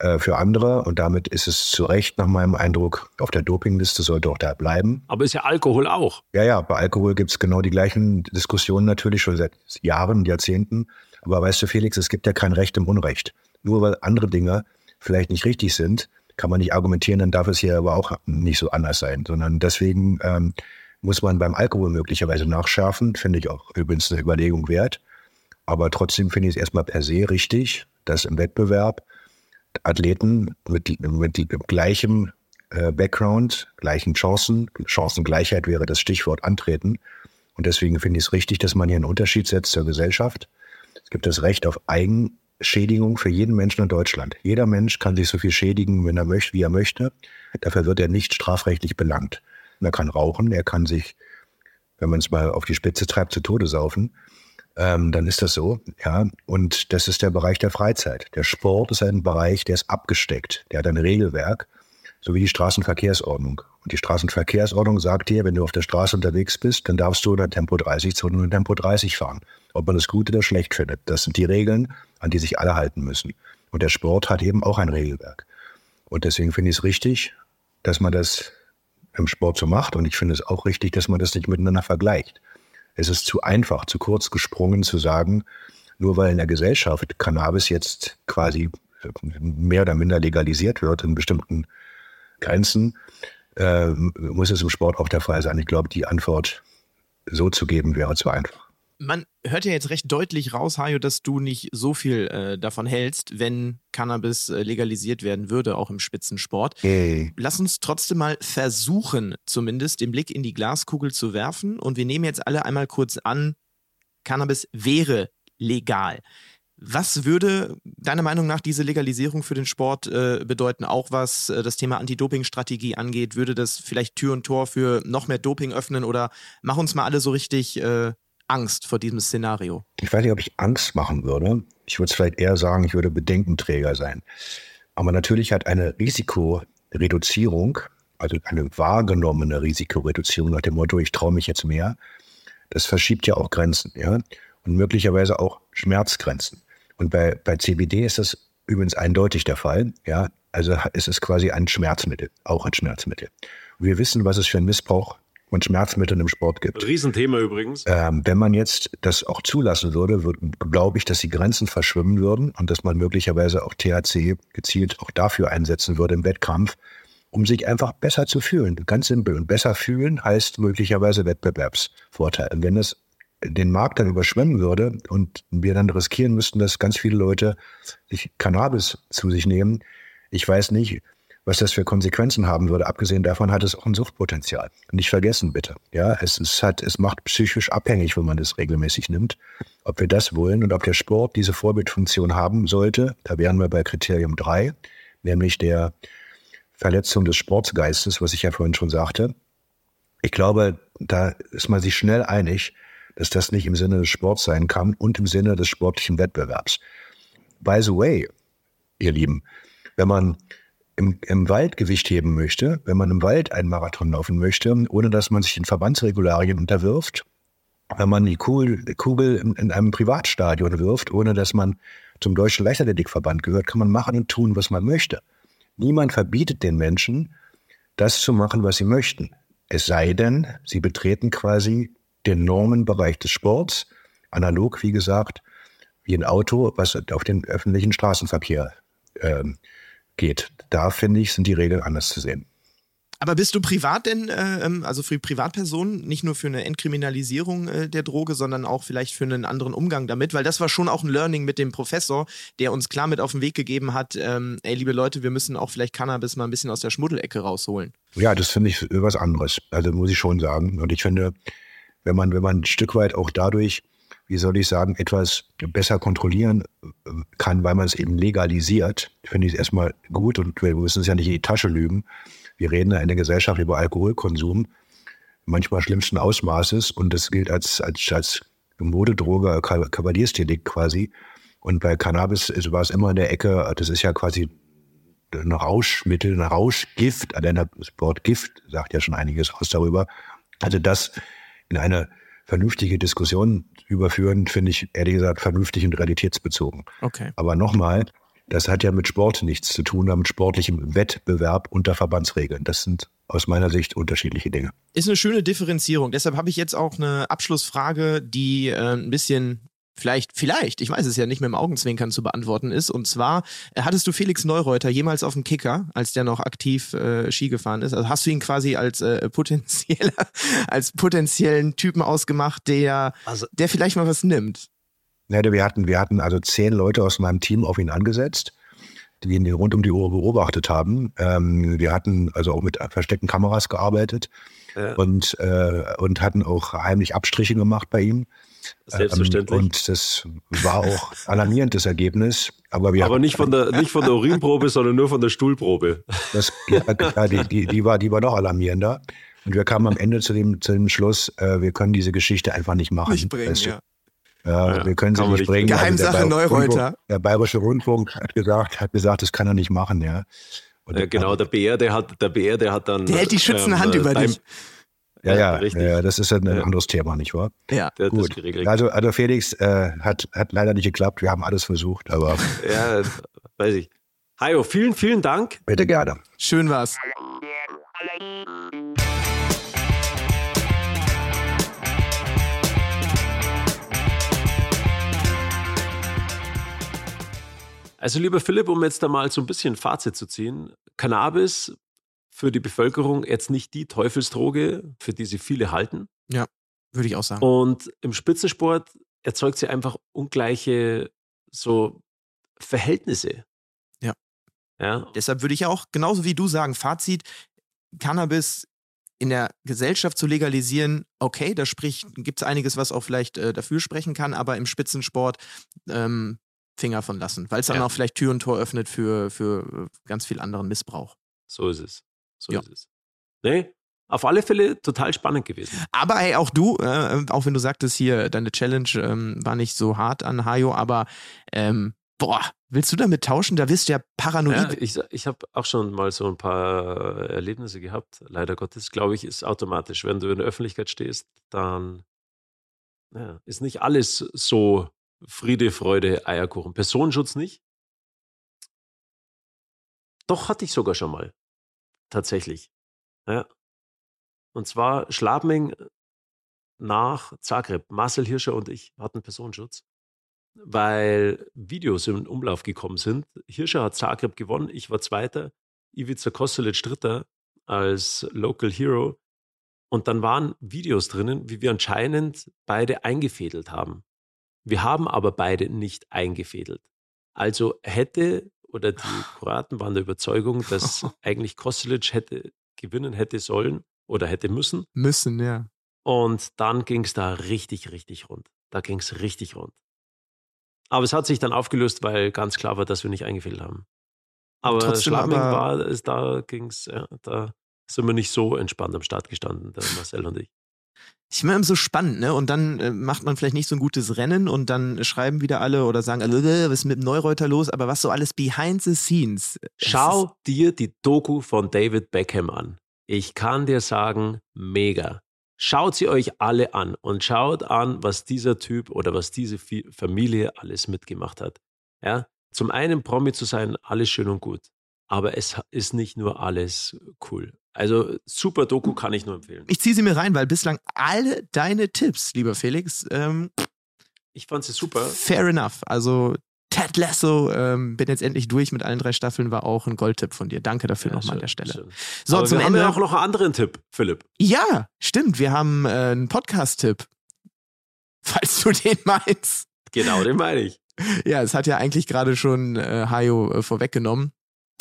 äh, für andere und damit ist es zu Recht nach meinem Eindruck auf der Dopingliste, sollte auch da bleiben. Aber ist ja Alkohol auch. Ja, ja, bei Alkohol gibt es genau die gleichen Diskussionen natürlich schon seit Jahren, Jahrzehnten. Aber weißt du, Felix, es gibt ja kein Recht im Unrecht. Nur weil andere Dinge vielleicht nicht richtig sind, kann man nicht argumentieren, dann darf es hier aber auch nicht so anders sein, sondern deswegen ähm, muss man beim Alkohol möglicherweise nachschärfen, finde ich auch übrigens eine Überlegung wert. Aber trotzdem finde ich es erstmal per se richtig, dass im Wettbewerb Athleten mit, mit gleichem äh, Background, gleichen Chancen, Chancengleichheit wäre das Stichwort antreten. Und deswegen finde ich es richtig, dass man hier einen Unterschied setzt zur Gesellschaft. Es gibt das Recht auf Eigenschädigung für jeden Menschen in Deutschland. Jeder Mensch kann sich so viel schädigen, wenn er möchte, wie er möchte. Dafür wird er nicht strafrechtlich belangt. Er kann rauchen, er kann sich, wenn man es mal auf die Spitze treibt, zu Tode saufen ähm, dann ist das so. Ja, und das ist der Bereich der Freizeit. Der Sport ist ein Bereich, der ist abgesteckt. Der hat ein Regelwerk, so wie die Straßenverkehrsordnung. Und die Straßenverkehrsordnung sagt dir, wenn du auf der Straße unterwegs bist, dann darfst du in der Tempo 30 Zone und in Tempo 30 fahren. Ob man das gut oder schlecht findet. Das sind die Regeln, an die sich alle halten müssen. Und der Sport hat eben auch ein Regelwerk. Und deswegen finde ich es richtig, dass man das im Sport so macht. Und ich finde es auch richtig, dass man das nicht miteinander vergleicht. Es ist zu einfach, zu kurz gesprungen zu sagen, nur weil in der Gesellschaft Cannabis jetzt quasi mehr oder minder legalisiert wird in bestimmten Grenzen, äh, muss es im Sport auch der Fall sein. Ich glaube, die Antwort so zu geben wäre zu einfach man hört ja jetzt recht deutlich raus, Hajo, dass du nicht so viel äh, davon hältst, wenn Cannabis äh, legalisiert werden würde, auch im Spitzensport. Hey. Lass uns trotzdem mal versuchen, zumindest den Blick in die Glaskugel zu werfen. Und wir nehmen jetzt alle einmal kurz an, Cannabis wäre legal. Was würde deiner Meinung nach diese Legalisierung für den Sport äh, bedeuten, auch was äh, das Thema Anti-Doping-Strategie angeht? Würde das vielleicht Tür und Tor für noch mehr Doping öffnen oder mach uns mal alle so richtig äh, Angst vor diesem Szenario? Ich weiß nicht, ob ich Angst machen würde. Ich würde es vielleicht eher sagen, ich würde Bedenkenträger sein. Aber natürlich hat eine Risikoreduzierung, also eine wahrgenommene Risikoreduzierung nach dem Motto, ich traue mich jetzt mehr, das verschiebt ja auch Grenzen, ja. Und möglicherweise auch Schmerzgrenzen. Und bei, bei CBD ist das übrigens eindeutig der Fall, ja. Also es ist quasi ein Schmerzmittel, auch ein Schmerzmittel. Wir wissen, was es für einen Missbrauch und Schmerzmitteln im Sport gibt. Riesenthema übrigens. Ähm, wenn man jetzt das auch zulassen würde, würde glaube ich, dass die Grenzen verschwimmen würden und dass man möglicherweise auch THC gezielt auch dafür einsetzen würde im Wettkampf, um sich einfach besser zu fühlen. Ganz simpel. Und besser fühlen heißt möglicherweise Wettbewerbsvorteil. Und wenn es den Markt dann überschwemmen würde und wir dann riskieren müssten, dass ganz viele Leute sich Cannabis zu sich nehmen, ich weiß nicht, was das für Konsequenzen haben würde. Abgesehen davon hat es auch ein Suchtpotenzial. Nicht vergessen, bitte. Ja, es, es, hat, es macht psychisch abhängig, wenn man das regelmäßig nimmt. Ob wir das wollen und ob der Sport diese Vorbildfunktion haben sollte, da wären wir bei Kriterium 3, nämlich der Verletzung des Sportsgeistes, was ich ja vorhin schon sagte. Ich glaube, da ist man sich schnell einig, dass das nicht im Sinne des Sports sein kann und im Sinne des sportlichen Wettbewerbs. By the way, ihr Lieben, wenn man im, im Wald Gewicht heben möchte, wenn man im Wald einen Marathon laufen möchte, ohne dass man sich in Verbandsregularien unterwirft, wenn man die Kugel, die Kugel in, in, einem Privatstadion wirft, ohne dass man zum Deutschen Leichtathletikverband gehört, kann man machen und tun, was man möchte. Niemand verbietet den Menschen, das zu machen, was sie möchten. Es sei denn, sie betreten quasi den Normenbereich des Sports, analog, wie gesagt, wie ein Auto, was auf den öffentlichen Straßenverkehr ähm, geht. Da finde ich, sind die Regeln anders zu sehen. Aber bist du privat denn, äh, ähm, also für Privatpersonen, nicht nur für eine Entkriminalisierung äh, der Droge, sondern auch vielleicht für einen anderen Umgang damit? Weil das war schon auch ein Learning mit dem Professor, der uns klar mit auf den Weg gegeben hat, ähm, ey, liebe Leute, wir müssen auch vielleicht Cannabis mal ein bisschen aus der Schmuddelecke rausholen. Ja, das finde ich was anderes. Also muss ich schon sagen. Und ich finde, wenn man, wenn man ein Stück weit auch dadurch, wie soll ich sagen, etwas besser kontrollieren äh, kann, weil man es eben legalisiert, finde ich es erstmal gut und wir müssen es ja nicht in die Tasche lügen wir reden in der Gesellschaft über Alkoholkonsum, manchmal schlimmsten Ausmaßes und das gilt als, als, als Modedroge, Kavaliersdelikt quasi. Und bei Cannabis war es immer in der Ecke, das ist ja quasi ein Rauschmittel, ein Rauschgift. Das Wort Gift sagt ja schon einiges aus darüber. Also das in eine vernünftige Diskussion überführen, finde ich ehrlich gesagt vernünftig und realitätsbezogen. Okay. Aber nochmal, das hat ja mit Sport nichts zu tun, sondern mit sportlichem Wettbewerb unter Verbandsregeln. Das sind aus meiner Sicht unterschiedliche Dinge. Ist eine schöne Differenzierung. Deshalb habe ich jetzt auch eine Abschlussfrage, die äh, ein bisschen vielleicht, vielleicht, ich weiß es ja nicht mit dem Augenzwinkern zu beantworten ist. Und zwar, äh, hattest du Felix Neureuter jemals auf dem Kicker, als der noch aktiv äh, Ski gefahren ist? Also hast du ihn quasi als äh, potenzieller, als potenziellen Typen ausgemacht, der, also, der vielleicht mal was nimmt? Ja, wir hatten, wir hatten also zehn Leute aus meinem Team auf ihn angesetzt, die ihn rund um die Uhr beobachtet haben. Ähm, wir hatten also auch mit versteckten Kameras gearbeitet ja. und, äh, und hatten auch heimlich Abstriche gemacht bei ihm. Selbstverständlich. Ähm, und das war auch alarmierendes Ergebnis. Aber, wir aber nicht, von der, nicht von der Urinprobe, sondern nur von der Stuhlprobe. Das, ja, die, die, die, war, die war noch alarmierender. Und wir kamen am Ende zu dem, zu dem Schluss, äh, wir können diese Geschichte einfach nicht machen. Nicht bringen, ja. Ja, ja, wir können sie nicht bringen. Geheimsache also der Neureuter. Der Bayerische Rundfunk hat gesagt, hat gesagt, das kann er nicht machen, ja. ja genau, der BR, der hat, der BR, der hat dann. Der hält die schützende ähm, Hand über dich. Ja, ja, richtig. ja, das ist ein ja. anderes Thema, nicht wahr? Ja, der Gut. geregelt. Also, also Felix äh, hat, hat leider nicht geklappt. Wir haben alles versucht, aber. ja, weiß ich. Hajo, vielen, vielen Dank. Bitte gerne. Schön war's. Also lieber Philipp, um jetzt da mal so ein bisschen Fazit zu ziehen, Cannabis für die Bevölkerung jetzt nicht die Teufelsdroge, für die sie viele halten. Ja, würde ich auch sagen. Und im Spitzensport erzeugt sie einfach ungleiche so Verhältnisse. Ja. ja. Deshalb würde ich auch genauso wie du sagen, Fazit, Cannabis in der Gesellschaft zu legalisieren, okay, da gibt es einiges, was auch vielleicht äh, dafür sprechen kann, aber im Spitzensport ähm, Finger von lassen, weil es dann ja. auch vielleicht Tür und Tor öffnet für, für ganz viel anderen Missbrauch. So ist es. So ja. ist es. Nee, auf alle Fälle total spannend gewesen. Aber hey, auch du, äh, auch wenn du sagtest hier, deine Challenge ähm, war nicht so hart an Hajo, aber ähm, boah, willst du damit tauschen? Da wirst du ja paranoid. Ja, ich ich habe auch schon mal so ein paar Erlebnisse gehabt. Leider Gottes, glaube ich, ist automatisch. Wenn du in der Öffentlichkeit stehst, dann ja, ist nicht alles so Friede, Freude, Eierkuchen. Personenschutz nicht? Doch, hatte ich sogar schon mal. Tatsächlich. Ja. Und zwar Schladming nach Zagreb. Marcel Hirscher und ich hatten Personenschutz, weil Videos im Umlauf gekommen sind. Hirscher hat Zagreb gewonnen, ich war Zweiter, Ivica Kostelic Dritter als Local Hero. Und dann waren Videos drinnen, wie wir anscheinend beide eingefädelt haben. Wir haben aber beide nicht eingefädelt. Also hätte oder die Kroaten waren der Überzeugung, dass eigentlich Kostelic hätte gewinnen hätte sollen oder hätte müssen. Müssen, ja. Und dann ging es da richtig, richtig rund. Da ging es richtig rund. Aber es hat sich dann aufgelöst, weil ganz klar war, dass wir nicht eingefädelt haben. Aber Trotzdem war, ist, da ging's, ja, da sind wir nicht so entspannt am Start gestanden, der Marcel und ich ich immer so spannend, ne? Und dann äh, macht man vielleicht nicht so ein gutes Rennen und dann schreiben wieder alle oder sagen, äh, was ist mit dem Neureuter los? Aber was so alles behind the scenes. Schau dir die Doku von David Beckham an. Ich kann dir sagen, mega. Schaut sie euch alle an und schaut an, was dieser Typ oder was diese Familie alles mitgemacht hat. Ja, zum einen Promi zu sein, alles schön und gut. Aber es ist nicht nur alles cool. Also super Doku kann ich nur empfehlen. Ich ziehe sie mir rein, weil bislang alle deine Tipps, lieber Felix, ähm, ich fand sie super. Fair enough. Also Ted Lasso, ähm, bin jetzt endlich durch mit allen drei Staffeln, war auch ein Goldtipp von dir. Danke dafür ja, nochmal an der Stelle. Schön. So, Aber zum wir Ende. haben ja auch noch einen anderen Tipp, Philipp. Ja, stimmt. Wir haben äh, einen Podcast-Tipp. Falls du den meinst. Genau, den meine ich. Ja, es hat ja eigentlich gerade schon äh, Hayo äh, vorweggenommen.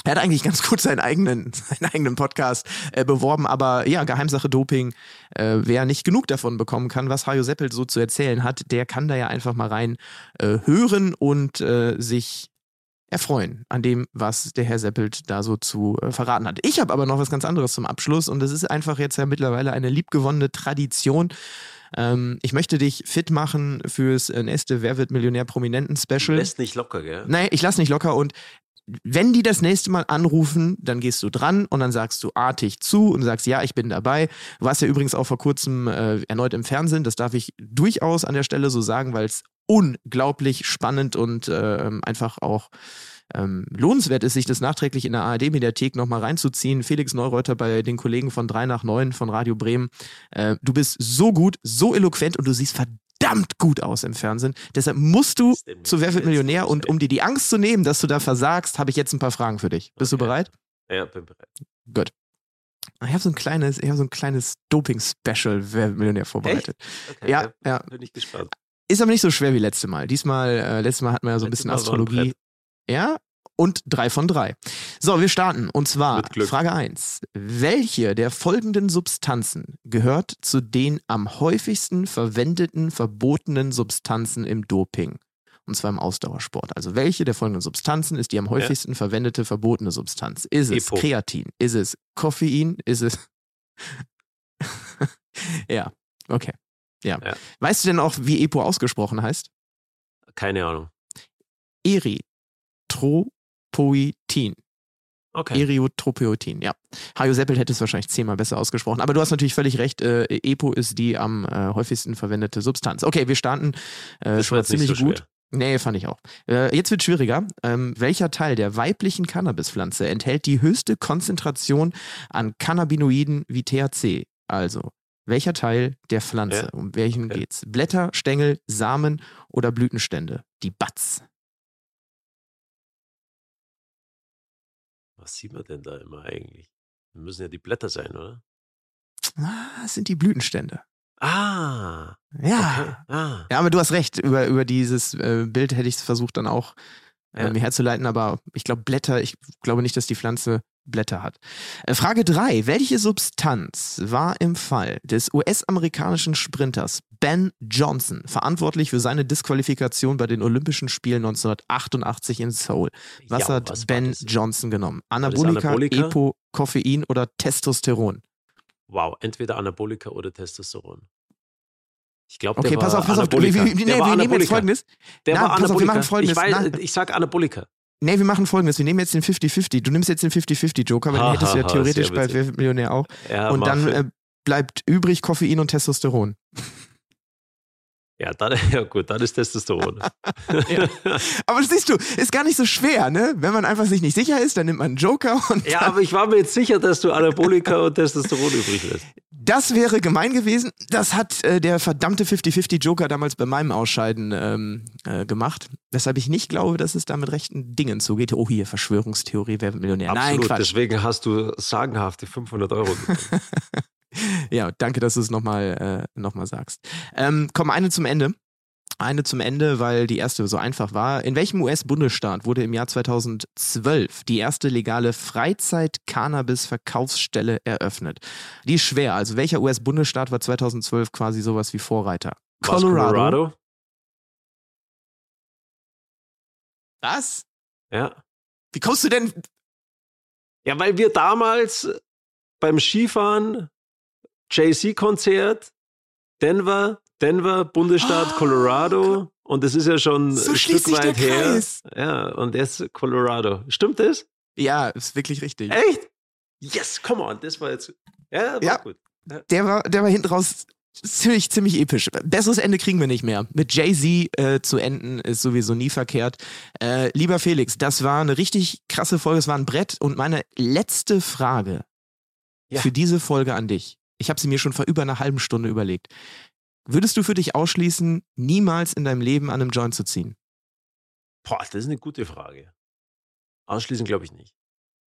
Er hat eigentlich ganz gut seinen eigenen, seinen eigenen Podcast äh, beworben, aber ja, Geheimsache Doping, äh, wer nicht genug davon bekommen kann, was Hajo Seppelt so zu erzählen hat, der kann da ja einfach mal rein äh, hören und äh, sich erfreuen an dem, was der Herr Seppelt da so zu äh, verraten hat. Ich habe aber noch was ganz anderes zum Abschluss und das ist einfach jetzt ja mittlerweile eine liebgewonnene Tradition. Ähm, ich möchte dich fit machen fürs äh, nächste Wer wird Millionär Prominenten Special. Du lässt nicht locker, gell? Nein, ich lass nicht locker und wenn die das nächste Mal anrufen, dann gehst du dran und dann sagst du artig zu und sagst, ja, ich bin dabei. Warst ja übrigens auch vor kurzem äh, erneut im Fernsehen. Das darf ich durchaus an der Stelle so sagen, weil es unglaublich spannend und äh, einfach auch ähm, lohnenswert ist, sich das nachträglich in der ARD-Mediathek nochmal reinzuziehen. Felix Neureuter bei den Kollegen von 3 nach 9 von Radio Bremen. Äh, du bist so gut, so eloquent und du siehst verdammt verdammt gut aus im Fernsehen. Deshalb musst du zu Wer wird Millionär und um dir die Angst zu nehmen, dass du da versagst, habe ich jetzt ein paar Fragen für dich. Bist okay. du bereit? Ja, bin bereit. Gut. Ich habe so ein kleines, ich habe so ein kleines Doping-Special Wer wird Millionär vorbereitet. Okay, ja, ja. Bin ich gespannt. Ist aber nicht so schwer wie letzte Mal. Diesmal, äh, letztes Mal hatten wir ja so ein bisschen Astrologie. Ja, und drei von drei. So, wir starten. Und zwar Frage 1. Welche der folgenden Substanzen gehört zu den am häufigsten verwendeten verbotenen Substanzen im Doping? Und zwar im Ausdauersport. Also welche der folgenden Substanzen ist die am häufigsten ja. verwendete verbotene Substanz? Ist es Epo. Kreatin? Ist es Koffein? Ist es... ja, okay. Ja. ja. Weißt du denn auch, wie Epo ausgesprochen heißt? Keine Ahnung. Erythro Poetin. Okay. Eriotropoetin, ja. Hajo Seppelt hätte es wahrscheinlich zehnmal besser ausgesprochen. Aber du hast natürlich völlig recht. Äh, EPO ist die am äh, häufigsten verwendete Substanz. Okay, wir starten äh, schon ziemlich so gut. Schwer. Nee, fand ich auch. Äh, jetzt wird schwieriger. Ähm, welcher Teil der weiblichen Cannabispflanze enthält die höchste Konzentration an Cannabinoiden wie THC? Also, welcher Teil der Pflanze? Ja. Um welchen okay. geht's? Blätter, Stängel, Samen oder Blütenstände? Die Batz. Was sieht man denn da immer eigentlich? Das müssen ja die Blätter sein, oder? Ah, das sind die Blütenstände. Ah. Ja. Okay. Ah. Ja, aber du hast recht. Über, über dieses äh, Bild hätte ich es versucht dann auch ja. mir herzuleiten, aber ich glaube Blätter, ich glaube nicht, dass die Pflanze Blätter hat. Äh, Frage 3. Welche Substanz war im Fall des US-amerikanischen Sprinters Ben Johnson verantwortlich für seine Disqualifikation bei den Olympischen Spielen 1988 in Seoul? Was ja, hat was Ben Johnson genommen? Anabolika, Anabolika, Epo, Koffein oder Testosteron? Wow, entweder Anabolika oder Testosteron. Ich glaube, okay, pass auf, pass auf. Wir, wir, nee, wir nehmen jetzt folgendes. Der Na, war pass Anabolika. Auf, wir machen folgendes. Ich, weiß, ich sag Anabolika. Nee, wir machen folgendes. Wir nehmen jetzt den 50-50. Du nimmst jetzt den 50-50-Joker, weil den hättest du ja theoretisch bei Wer Millionär auch. Ja, und dann äh, bleibt übrig Koffein und Testosteron. Ja, dann, ja gut, dann ist Testosteron. ja. Aber siehst du, ist gar nicht so schwer, ne? Wenn man einfach sich nicht sicher ist, dann nimmt man einen Joker und. Ja, aber ich war mir jetzt sicher, dass du Anabolika und Testosteron übrig lässt. Das wäre gemein gewesen. Das hat äh, der verdammte 50-50 Joker damals bei meinem Ausscheiden ähm, äh, gemacht. Weshalb ich nicht glaube, dass es da mit rechten Dingen zugeht. Oh, hier, Verschwörungstheorie, wer Millionär? Absolut, Nein, Quatsch. deswegen hast du sagenhafte 500 Euro ja, danke, dass du es nochmal äh, noch sagst. Ähm, komm, eine zum Ende. Eine zum Ende, weil die erste so einfach war. In welchem US-Bundesstaat wurde im Jahr 2012 die erste legale Freizeit-Cannabis-Verkaufsstelle eröffnet? Die ist schwer. Also welcher US-Bundesstaat war 2012 quasi sowas wie Vorreiter? Colorado. Colorado? Was? Ja. Wie kommst du denn? Ja, weil wir damals beim Skifahren Jay-Z-Konzert, Denver, Denver, Bundesstaat oh, Colorado. Und das ist ja schon so ein Stück weit her. Ja, und jetzt Colorado. Stimmt das? Ja, ist wirklich richtig. Echt? Yes, come on, das war jetzt. Ja, war ja, gut. Ja. Der war, der war hinten raus ziemlich, ziemlich episch. Besseres Ende kriegen wir nicht mehr. Mit Jay-Z äh, zu enden ist sowieso nie verkehrt. Äh, lieber Felix, das war eine richtig krasse Folge, es war ein Brett. Und meine letzte Frage ja. für diese Folge an dich. Ich habe sie mir schon vor über einer halben Stunde überlegt. Würdest du für dich ausschließen, niemals in deinem Leben an einem Joint zu ziehen? Boah, das ist eine gute Frage. Ausschließen glaube ich nicht.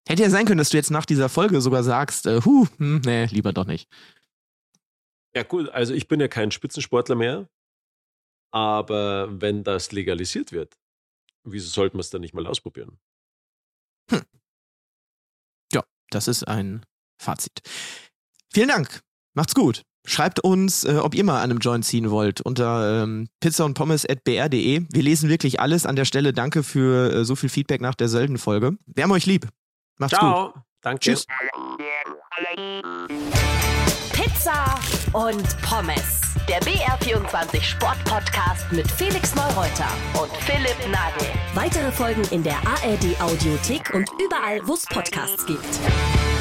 Hätte ja sein können, dass du jetzt nach dieser Folge sogar sagst, äh, huh, hm, nee, lieber doch nicht. Ja gut, also ich bin ja kein Spitzensportler mehr, aber wenn das legalisiert wird, wieso sollten wir es dann nicht mal ausprobieren? Hm. Ja, das ist ein Fazit. Vielen Dank. Macht's gut. Schreibt uns, äh, ob ihr mal an einem Joint ziehen wollt, unter ähm, pizza und pommes.br.de. Wir lesen wirklich alles an der Stelle. Danke für äh, so viel Feedback nach der Sölden-Folge. Wir haben euch lieb. Macht's Ciao. gut. Danke. Tschüss. Pizza und Pommes. Der BR24 Sport Podcast mit Felix Neureuter und Philipp Nagel. Weitere Folgen in der ARD Audiothek und überall, wo es Podcasts gibt.